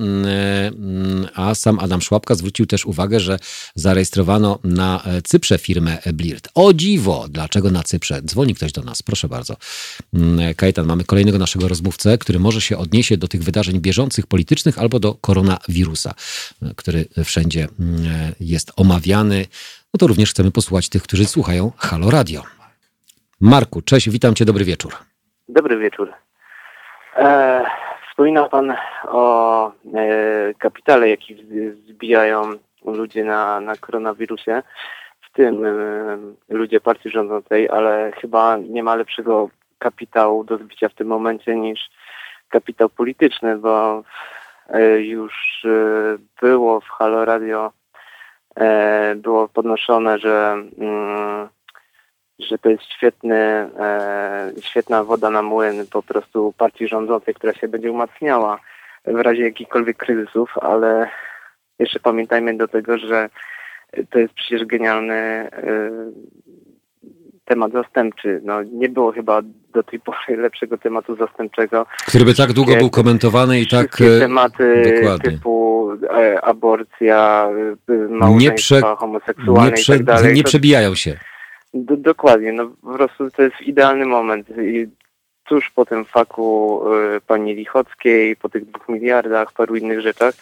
a sam Adam Szłapka zwrócił też uwagę, że zarejestrowano na Cyprze firmę Blirt. O dziwo, dlaczego na Cyprze? Dzwoni ktoś do nas, proszę bardzo. Kajetan, mamy kolejnego naszego rozmówcę, który może się odniesie do tych wydarzeń bieżących, politycznych albo do koronawirusa który wszędzie mm, jest omawiany, no to również chcemy posłuchać tych, którzy słuchają Halo Radio. Marku, cześć, witam cię, dobry wieczór. Dobry wieczór. E, wspominał pan o e, kapitale, jaki zbijają ludzie na, na koronawirusie, w tym e, ludzie partii rządzącej, ale chyba nie ma lepszego kapitału do zbicia w tym momencie niż kapitał polityczny, bo już e, było w Halo Radio e, było podnoszone, że mm, że to jest świetny, świetna woda na młyn po prostu partii rządzącej, która się będzie umacniała w razie jakichkolwiek kryzysów, ale jeszcze pamiętajmy do tego, że to jest przecież genialny temat zastępczy. No, nie było chyba do tej pory lepszego tematu zastępczego. Który by tak długo był komentowany i tak... E, tematy dokładnie. typu e, aborcja, e, małżeństwa nie prze, homoseksualne nie prze, i tak dalej. Nie przebijają się. Do, dokładnie, no po prostu to jest idealny moment. I tuż po tym faku y, pani Lichockiej, po tych dwóch miliardach, paru innych rzeczach,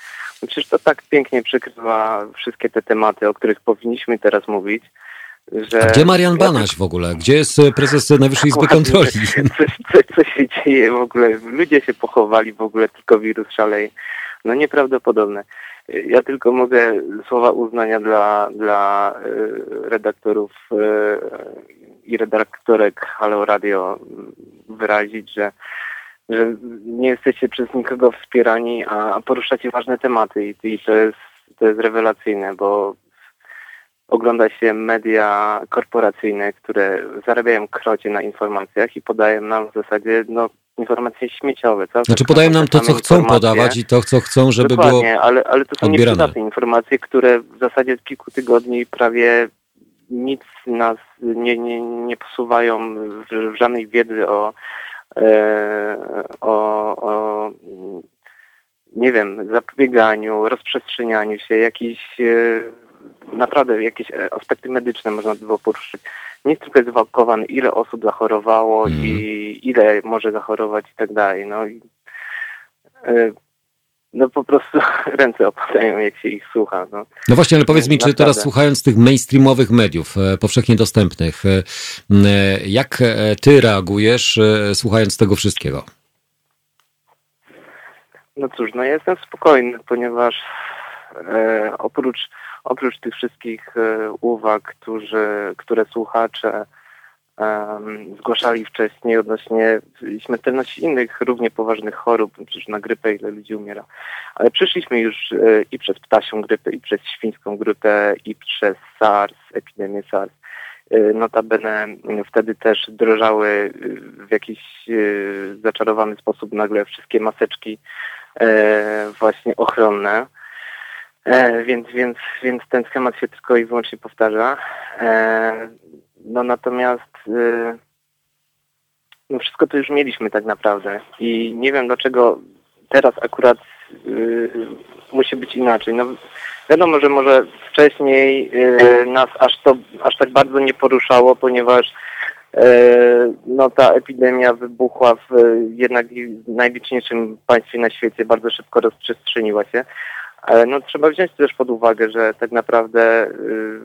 no przecież to tak pięknie przykrywa wszystkie te tematy, o których powinniśmy teraz mówić. Że... Gdzie Marian Banaś w ogóle? Gdzie jest e, prezes Najwyższej Izby Kontroli? Coś, coś, co się dzieje w ogóle? Ludzie się pochowali w ogóle, tylko wirus szaleje. No nieprawdopodobne. Ja tylko mogę słowa uznania dla, dla e, redaktorów e, i redaktorek Halo Radio wyrazić, że, że nie jesteście przez nikogo wspierani, a poruszacie ważne tematy i, i to, jest, to jest rewelacyjne, bo ogląda się media korporacyjne, które zarabiają krocie na informacjach i podają nam w zasadzie no, informacje śmieciowe. Co? Znaczy podają nam to, co chcą podawać i to, co chcą, żeby Dokładnie, było ale, ale to są odbierane. nieprzydatne informacje, które w zasadzie od kilku tygodni prawie nic nas nie, nie, nie posuwają w, w żadnej wiedzy o, e, o, o nie wiem, zapobieganiu, rozprzestrzenianiu się, jakichś e, naprawdę jakieś e, aspekty medyczne można by było poruszyć. Nie jest tylko zwałkowany, ile osób zachorowało mm. i ile może zachorować i tak dalej. No, i, e, no po prostu ręce opadają, jak się ich słucha. No, no właśnie, ale powiedz mi, czy teraz słuchając tych mainstreamowych mediów, e, powszechnie dostępnych, jak ty reagujesz, słuchając tego wszystkiego? No cóż, no ja jestem spokojny, ponieważ e, oprócz oprócz tych wszystkich e, uwag, którzy, które słuchacze um, zgłaszali wcześniej odnośnie śmiertelności innych równie poważnych chorób, przecież na grypę ile ludzi umiera. Ale przeszliśmy już e, i przez ptasią grypę, i przez świńską grypę, i przez SARS, epidemię SARS. E, notabene wtedy też drożały w jakiś zaczarowany sposób nagle wszystkie maseczki właśnie ochronne. E, więc, więc, więc ten schemat się tylko i wyłącznie powtarza. E, no natomiast e, no wszystko to już mieliśmy tak naprawdę i nie wiem dlaczego teraz akurat e, musi być inaczej. No wiadomo, że może wcześniej e, nas aż to aż tak bardzo nie poruszało, ponieważ e, no ta epidemia wybuchła w jednak najliczniejszym państwie na świecie, bardzo szybko rozprzestrzeniła się. No, trzeba wziąć też pod uwagę, że tak naprawdę y,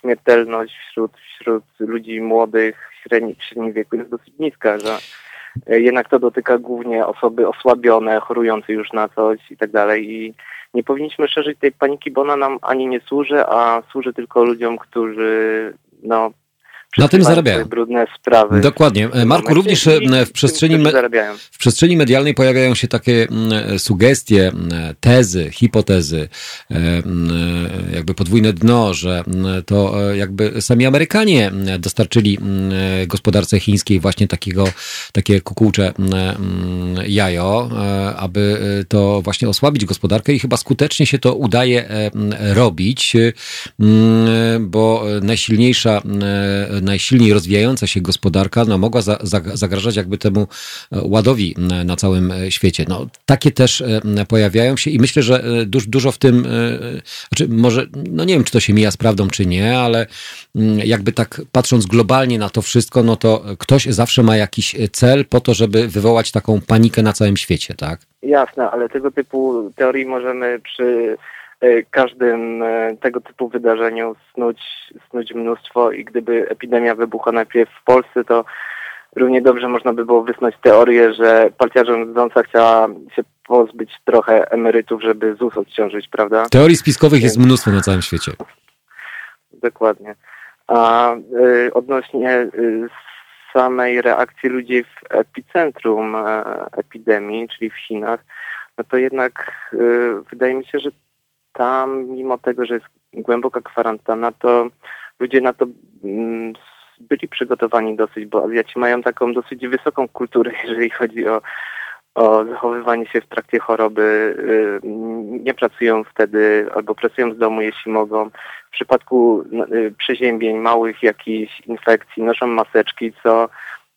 śmiertelność wśród, wśród ludzi młodych, średni, w średnim wieku jest dosyć niska, że y, jednak to dotyka głównie osoby osłabione, chorujące już na coś i tak dalej. I nie powinniśmy szerzyć tej paniki, bo ona nam ani nie służy, a służy tylko ludziom, którzy no, Na tym zarabiają. brudne sprawy. Dokładnie. Marku, również e, w przestrzeni, me- w przestrzeni medialnej pojawiają się takie mm, sugestie, mm, tezy, hipotezy, e, mm, jakby podwójne dno, że to e, jakby sami Amerykanie dostarczyli gospodarce chińskiej właśnie takiego, takie kukułcze jajo, e, aby e, to właśnie osłabić gospodarkę i chyba skutecznie się to udaje e, robić, e, bo najsilniejsza, e, najsilniej rozwijająca się gospodarka no, mogła za, za, zagrażać jakby temu e, ładowi na całym e, świecie. No, takie też e, pojawiają się i myślę, że duż, dużo w tym, znaczy może, no nie wiem, czy to się mija z prawdą, czy nie, ale jakby tak patrząc globalnie na to wszystko, no to ktoś zawsze ma jakiś cel po to, żeby wywołać taką panikę na całym świecie, tak? Jasne, ale tego typu teorii możemy przy każdym e, tego typu wydarzeniu snuć, snuć mnóstwo i gdyby epidemia wybuchła najpierw w Polsce, to równie dobrze można by było wysnuć teorię, że partia rządząca chciała się pozbyć trochę emerytów, żeby ZUS odciążyć, prawda? Teorii spiskowych jest mnóstwo na całym świecie. Dokładnie. A y, odnośnie y, samej reakcji ludzi w epicentrum e, epidemii, czyli w Chinach, no to jednak y, wydaje mi się, że tam, mimo tego, że jest głęboka kwarantanna, to ludzie na to mm, byli przygotowani dosyć, bo Azjaci mają taką dosyć wysoką kulturę, jeżeli chodzi o, o zachowywanie się w trakcie choroby. Y, Nie pracują wtedy albo pracują z domu, jeśli mogą. W przypadku y, przeziębień, małych jakichś infekcji noszą maseczki, co,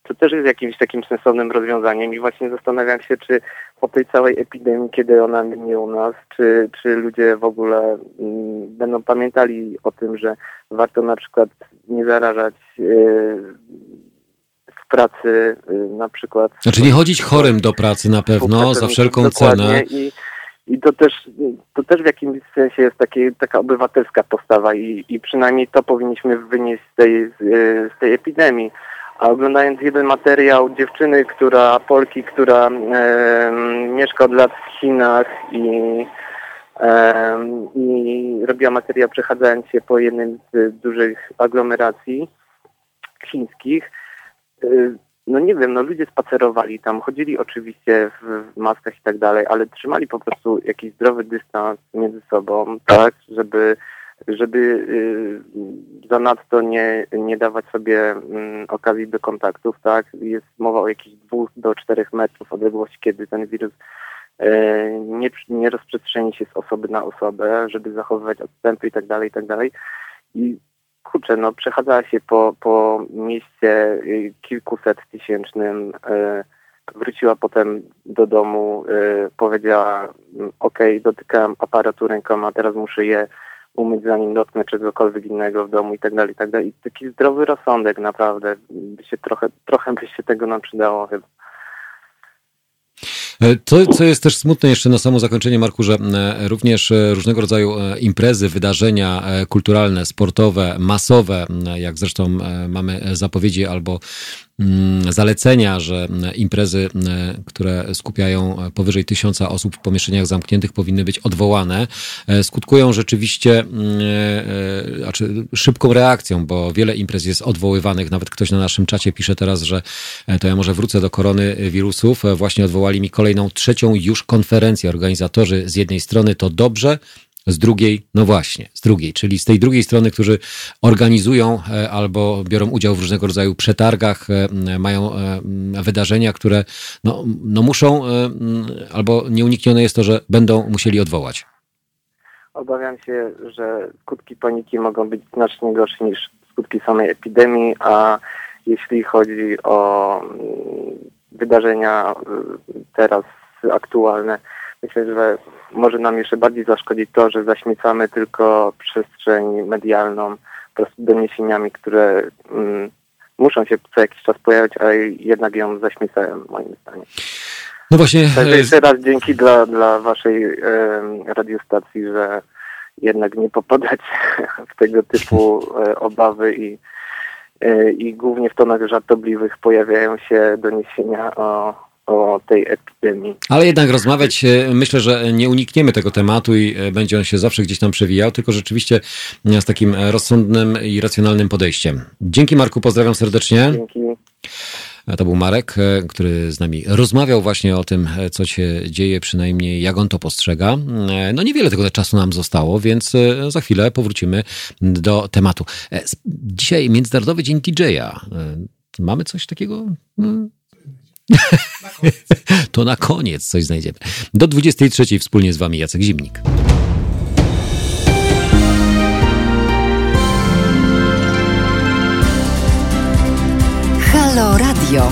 co też jest jakimś takim sensownym rozwiązaniem i właśnie zastanawiam się, czy po tej całej epidemii, kiedy ona minie u nas, czy, czy ludzie w ogóle mm, będą pamiętali o tym, że warto na przykład nie zarażać y, w pracy y, na przykład. Znaczy nie chodzić chorym do pracy na pewno, za wszelką cenę. I, i to też, to też w jakimś sensie jest takie, taka obywatelska postawa i, i przynajmniej to powinniśmy wynieść z tej, z, y, z tej epidemii. A oglądając jeden materiał dziewczyny, która, Polki, która e, mieszka od lat w Chinach i, e, i robiła materiał przechadzając się po jednym z dużych aglomeracji chińskich, y, no nie wiem, no ludzie spacerowali tam, chodzili oczywiście w, w maskach i tak dalej, ale trzymali po prostu jakiś zdrowy dystans między sobą, tak, żeby, żeby y, zanadto nie, nie dawać sobie mm, okazji do kontaktów, tak. Jest mowa o jakichś dwóch do czterech metrów odległości, kiedy ten wirus e, nie, nie rozprzestrzeni się z osoby na osobę, żeby zachowywać odstępy i tak dalej, i tak dalej. I kurczę, no przechadzała się po, po mieście y, kilkuset tysięcznym, y, wróciła potem do domu, y, powiedziała, mm, okej, dotykałem aparatu rękoma, teraz muszę je umyć zanim dotknę czegokolwiek innego w domu i tak dalej, i tak dalej. Taki zdrowy rozsądek naprawdę, by się trochę, trochę by się tego nam przydało chyba. E, To, co jest też smutne jeszcze na samo zakończenie, Marku, że e, również e, różnego rodzaju imprezy, wydarzenia kulturalne, sportowe, masowe, jak zresztą mamy zapowiedzi albo zalecenia, że m, imprezy, m, które skupiają e, powyżej tysiąca osób w pomieszczeniach zamkniętych powinny być odwołane, e, skutkują rzeczywiście mm, e, znaczy szybką reakcją, bo wiele imprez jest odwoływanych. Nawet ktoś na naszym czacie pisze teraz, że to ja może wrócę do koronawirusów. E, Właśnie odwołali mi kolejną, trzecią już konferencję. Organizatorzy z jednej strony to dobrze, z drugiej, no właśnie, z drugiej, czyli z tej drugiej strony, którzy organizują e, albo biorą udział w różnego rodzaju przetargach, e, mają e, wydarzenia, które no, no muszą, albo nieuniknione jest to, że będą musieli odwołać. Obawiam się, że skutki paniki mogą być znacznie gorsze niż skutki samej epidemii, a jeśli chodzi o mm, wydarzenia y, teraz aktualne, myślę, że może nam jeszcze bardziej zaszkodzić to, że zaśmiecamy tylko przestrzeń medialną po prostu doniesieniami, które mm, muszą się co jakiś czas pojawiać, a jednak ją zaśmiecają moim zdaniem. No właśnie, Także e, jeszcze raz dzięki dla, dla waszej em, radiostacji, że jednak nie popadać w tego typu e, obawy i, e, i głównie w tonach żartobliwych pojawiają się doniesienia o o tej epidemii. Ale jednak rozmawiać, e, myślę, że nie unikniemy tego tematu i e, będzie on się zawsze gdzieś tam przewijał, tylko rzeczywiście e, z takim rozsądnym i racjonalnym podejściem. Dzięki Marku, pozdrawiam serdecznie. Dzięki. To był Marek, który z nami rozmawiał właśnie o tym, co się dzieje, przynajmniej jak on to postrzega. No niewiele tego czasu nam zostało, więc za chwilę powrócimy do tematu. Dzisiaj Międzynarodowy Dzień DJ-a. Mamy coś takiego? to na koniec coś znajdziemy. Do 23 wspólnie z Wami Jacek Zimnik. Halo Radio.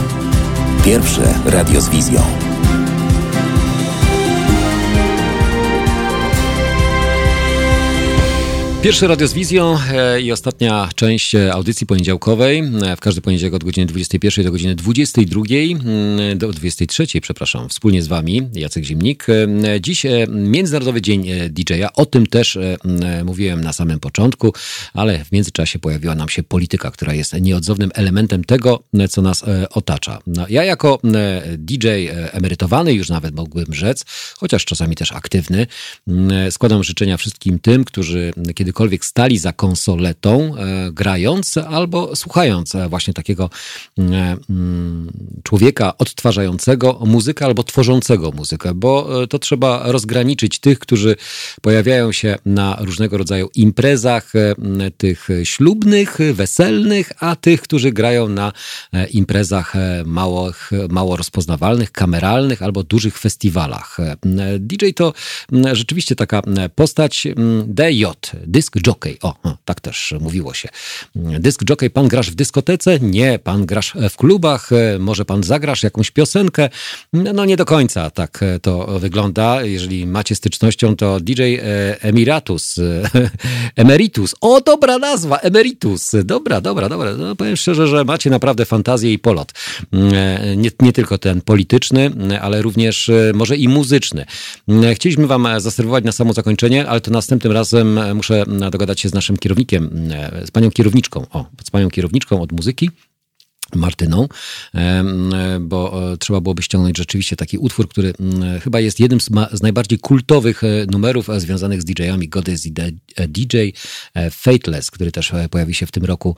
Pierwsze radio z wizją. Pierwszy Radio z Wizją e, i ostatnia część e, audycji poniedziałkowej. E, w każdy poniedziałek od godziny 21 do godziny 22, mm, do 23, przepraszam, wspólnie z Wami, Jacek Zimnik. Dziś Międzynarodowy Dzień DJ-a. O tym też mówiłem na samym początku, ale w międzyczasie pojawiła nam się polityka, która jest nieodzownym elementem tego, co nas otacza. No, ja jako DJ emerytowany, już nawet mógłbym rzec, chociaż czasami też aktywny, składam życzenia wszystkim tym, którzy kiedy kiedykolwiek stali za konsoletą, e, grając albo słuchając e, właśnie takiego e, mm, człowieka odtwarzającego muzykę albo tworzącego muzykę, bo to trzeba rozgraniczyć tych, którzy pojawiają się na różnego rodzaju imprezach, tych ślubnych, weselnych, a tych, którzy grają na imprezach małych, mało rozpoznawalnych, kameralnych albo dużych festiwalach. DJ to rzeczywiście taka postać DJ, Dysk jockey. O, tak też mówiło się. Dysk jockey, pan grasz w dyskotece? Nie, pan grasz w klubach, może pan zagrasz jakąś piosenkę? No nie do końca tak to wygląda. Jeżeli macie stycznością, to DJ e, Emiratus, Emeritus. O, dobra nazwa, Emeritus. Dobra, dobra, dobra. No, powiem szczerze, że macie naprawdę fantazję i polot. E, nie, nie tylko ten polityczny, ale również e, może i muzyczny. Chcieliśmy wam zaserwować na samo zakończenie, ale to następnym razem muszę dogadać się z naszym kierownikiem, e, z panią kierowniczką, o, z panią kierowniczką od muzyki. Martyną, bo e, trzeba byłoby ściągnąć rzeczywiście taki utwór, który chyba jest jednym z, z najbardziej kultowych e, numerów związanych z DJ-ami. DJ Fateless, który też pojawi się w tym roku,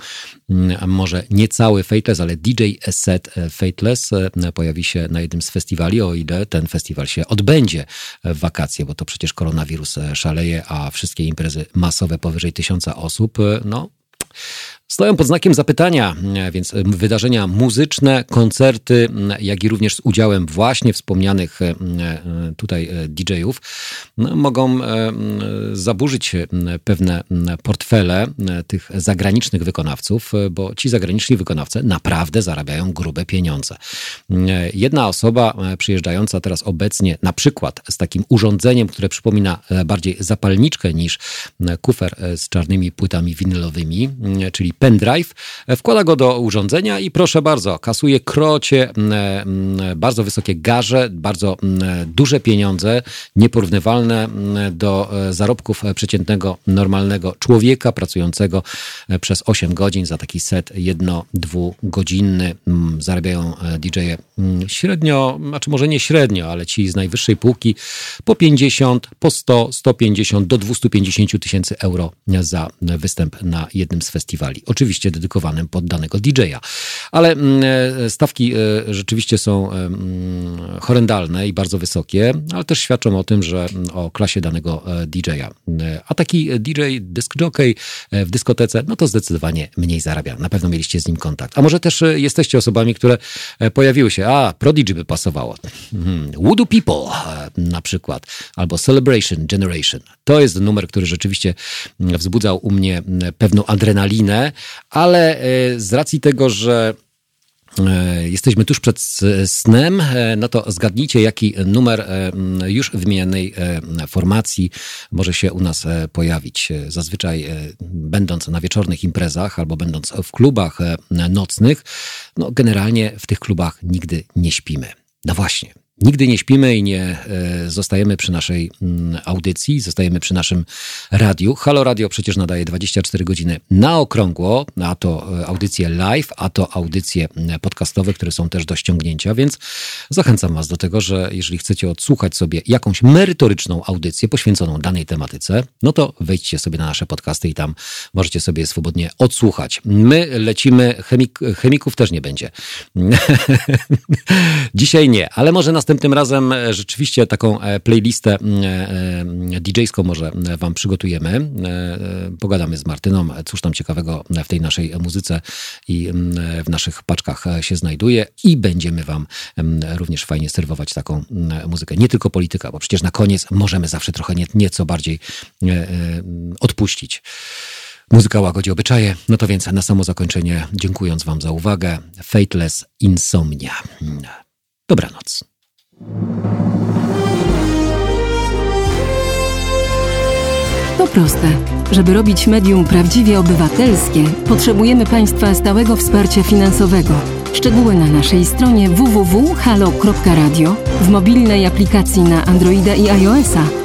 może nie cały Fateless, ale DJ set Fateless pojawi się na jednym z festiwali, o ile ten festiwal się odbędzie w wakacje, bo to przecież koronawirus szaleje, a wszystkie imprezy masowe powyżej tysiąca osób, no stoją pod znakiem zapytania, e, więc e, wydarzenia muzyczne, koncerty, jak i również z udziałem właśnie wspomnianych e, tutaj DJ-ów no, mogą zaburzyć pewne portfele tych zagranicznych wykonawców, bo ci zagraniczni wykonawcy naprawdę zarabiają grube pieniądze. Jedna osoba przyjeżdżająca teraz obecnie na przykład z takim urządzeniem, które przypomina bardziej zapalniczkę niż kufer z czarnymi płytami winylowymi, czyli pendrive, wkłada go do urządzenia i proszę bardzo, kasuje krocie, bardzo wysokie garze, bardzo duże pieniądze, nieporównywalne do e, zarobków przeciętnego, normalnego człowieka pracującego e, przez 8 godzin za taki set jedno-dwugodzinny. Zarabiają e, DJ-e średnio, znaczy może nie średnio, ale ci z najwyższej półki po 50, po 100, 150 do 250 tysięcy euro za występ na jednym z festiwali oczywiście dedykowanym pod danego DJ-a. Ale mm, e, stawki e, rzeczywiście są e, mm, horrendalne i bardzo wysokie, ale też świadczą o tym, że mm, o klasie danego DJ-a. A taki DJ, disc jockey w dyskotece, no to zdecydowanie mniej zarabia. Na pewno mieliście z nim kontakt. A może też jesteście osobami, które pojawiły się, a Prodigy by pasowało. Hmm, Voodoo People na przykład, albo Celebration Generation. To jest numer, który rzeczywiście wzbudzał u mnie pewną adrenalinę, ale e, z racji tego, że e, Jesteśmy tuż przed snem, e, no to zgadnijcie, jaki numer już wymienionej formacji może się u nas pojawić. Zazwyczaj będąc na wieczornych imprezach albo będąc w klubach nocnych, no generalnie w tych klubach nigdy nie śpimy. No właśnie, Nigdy nie śpimy i nie e, zostajemy przy naszej mm, audycji, zostajemy przy naszym radiu. Halo Radio przecież nadaje 24 godziny na okrągło, a to e, audycje live, a to audycje mm, podcastowe, które są też do ściągnięcia, więc zachęcam Was do tego, że jeżeli chcecie odsłuchać sobie jakąś merytoryczną audycję poświęconą danej tematyce, no to wejdźcie sobie na nasze podcasty i tam możecie sobie swobodnie odsłuchać. My lecimy, chemik, chemików też nie będzie. Dzisiaj nie, ale może następnym razem e, rzeczywiście taką e, playlistę e, DJ-ską może wam przygotujemy. Pogadamy z Martyną, cóż tam ciekawego w tej naszej muzyce i w naszych paczkach się znajduje i będziemy wam również fajnie serwować taką muzykę. Nie tylko polityka, bo przecież na koniec możemy zawsze trochę nieco bardziej odpuścić. Muzyka łagodzi obyczaje. No to więc na samo zakończenie, dziękując Wam za uwagę, Fateless Insomnia. Dobranoc. To proste. Żeby robić medium prawdziwie obywatelskie, potrzebujemy Państwa stałego wsparcia finansowego. Szczegóły na naszej stronie www.halo.radio, w mobilnej aplikacji na Androida i iOS-a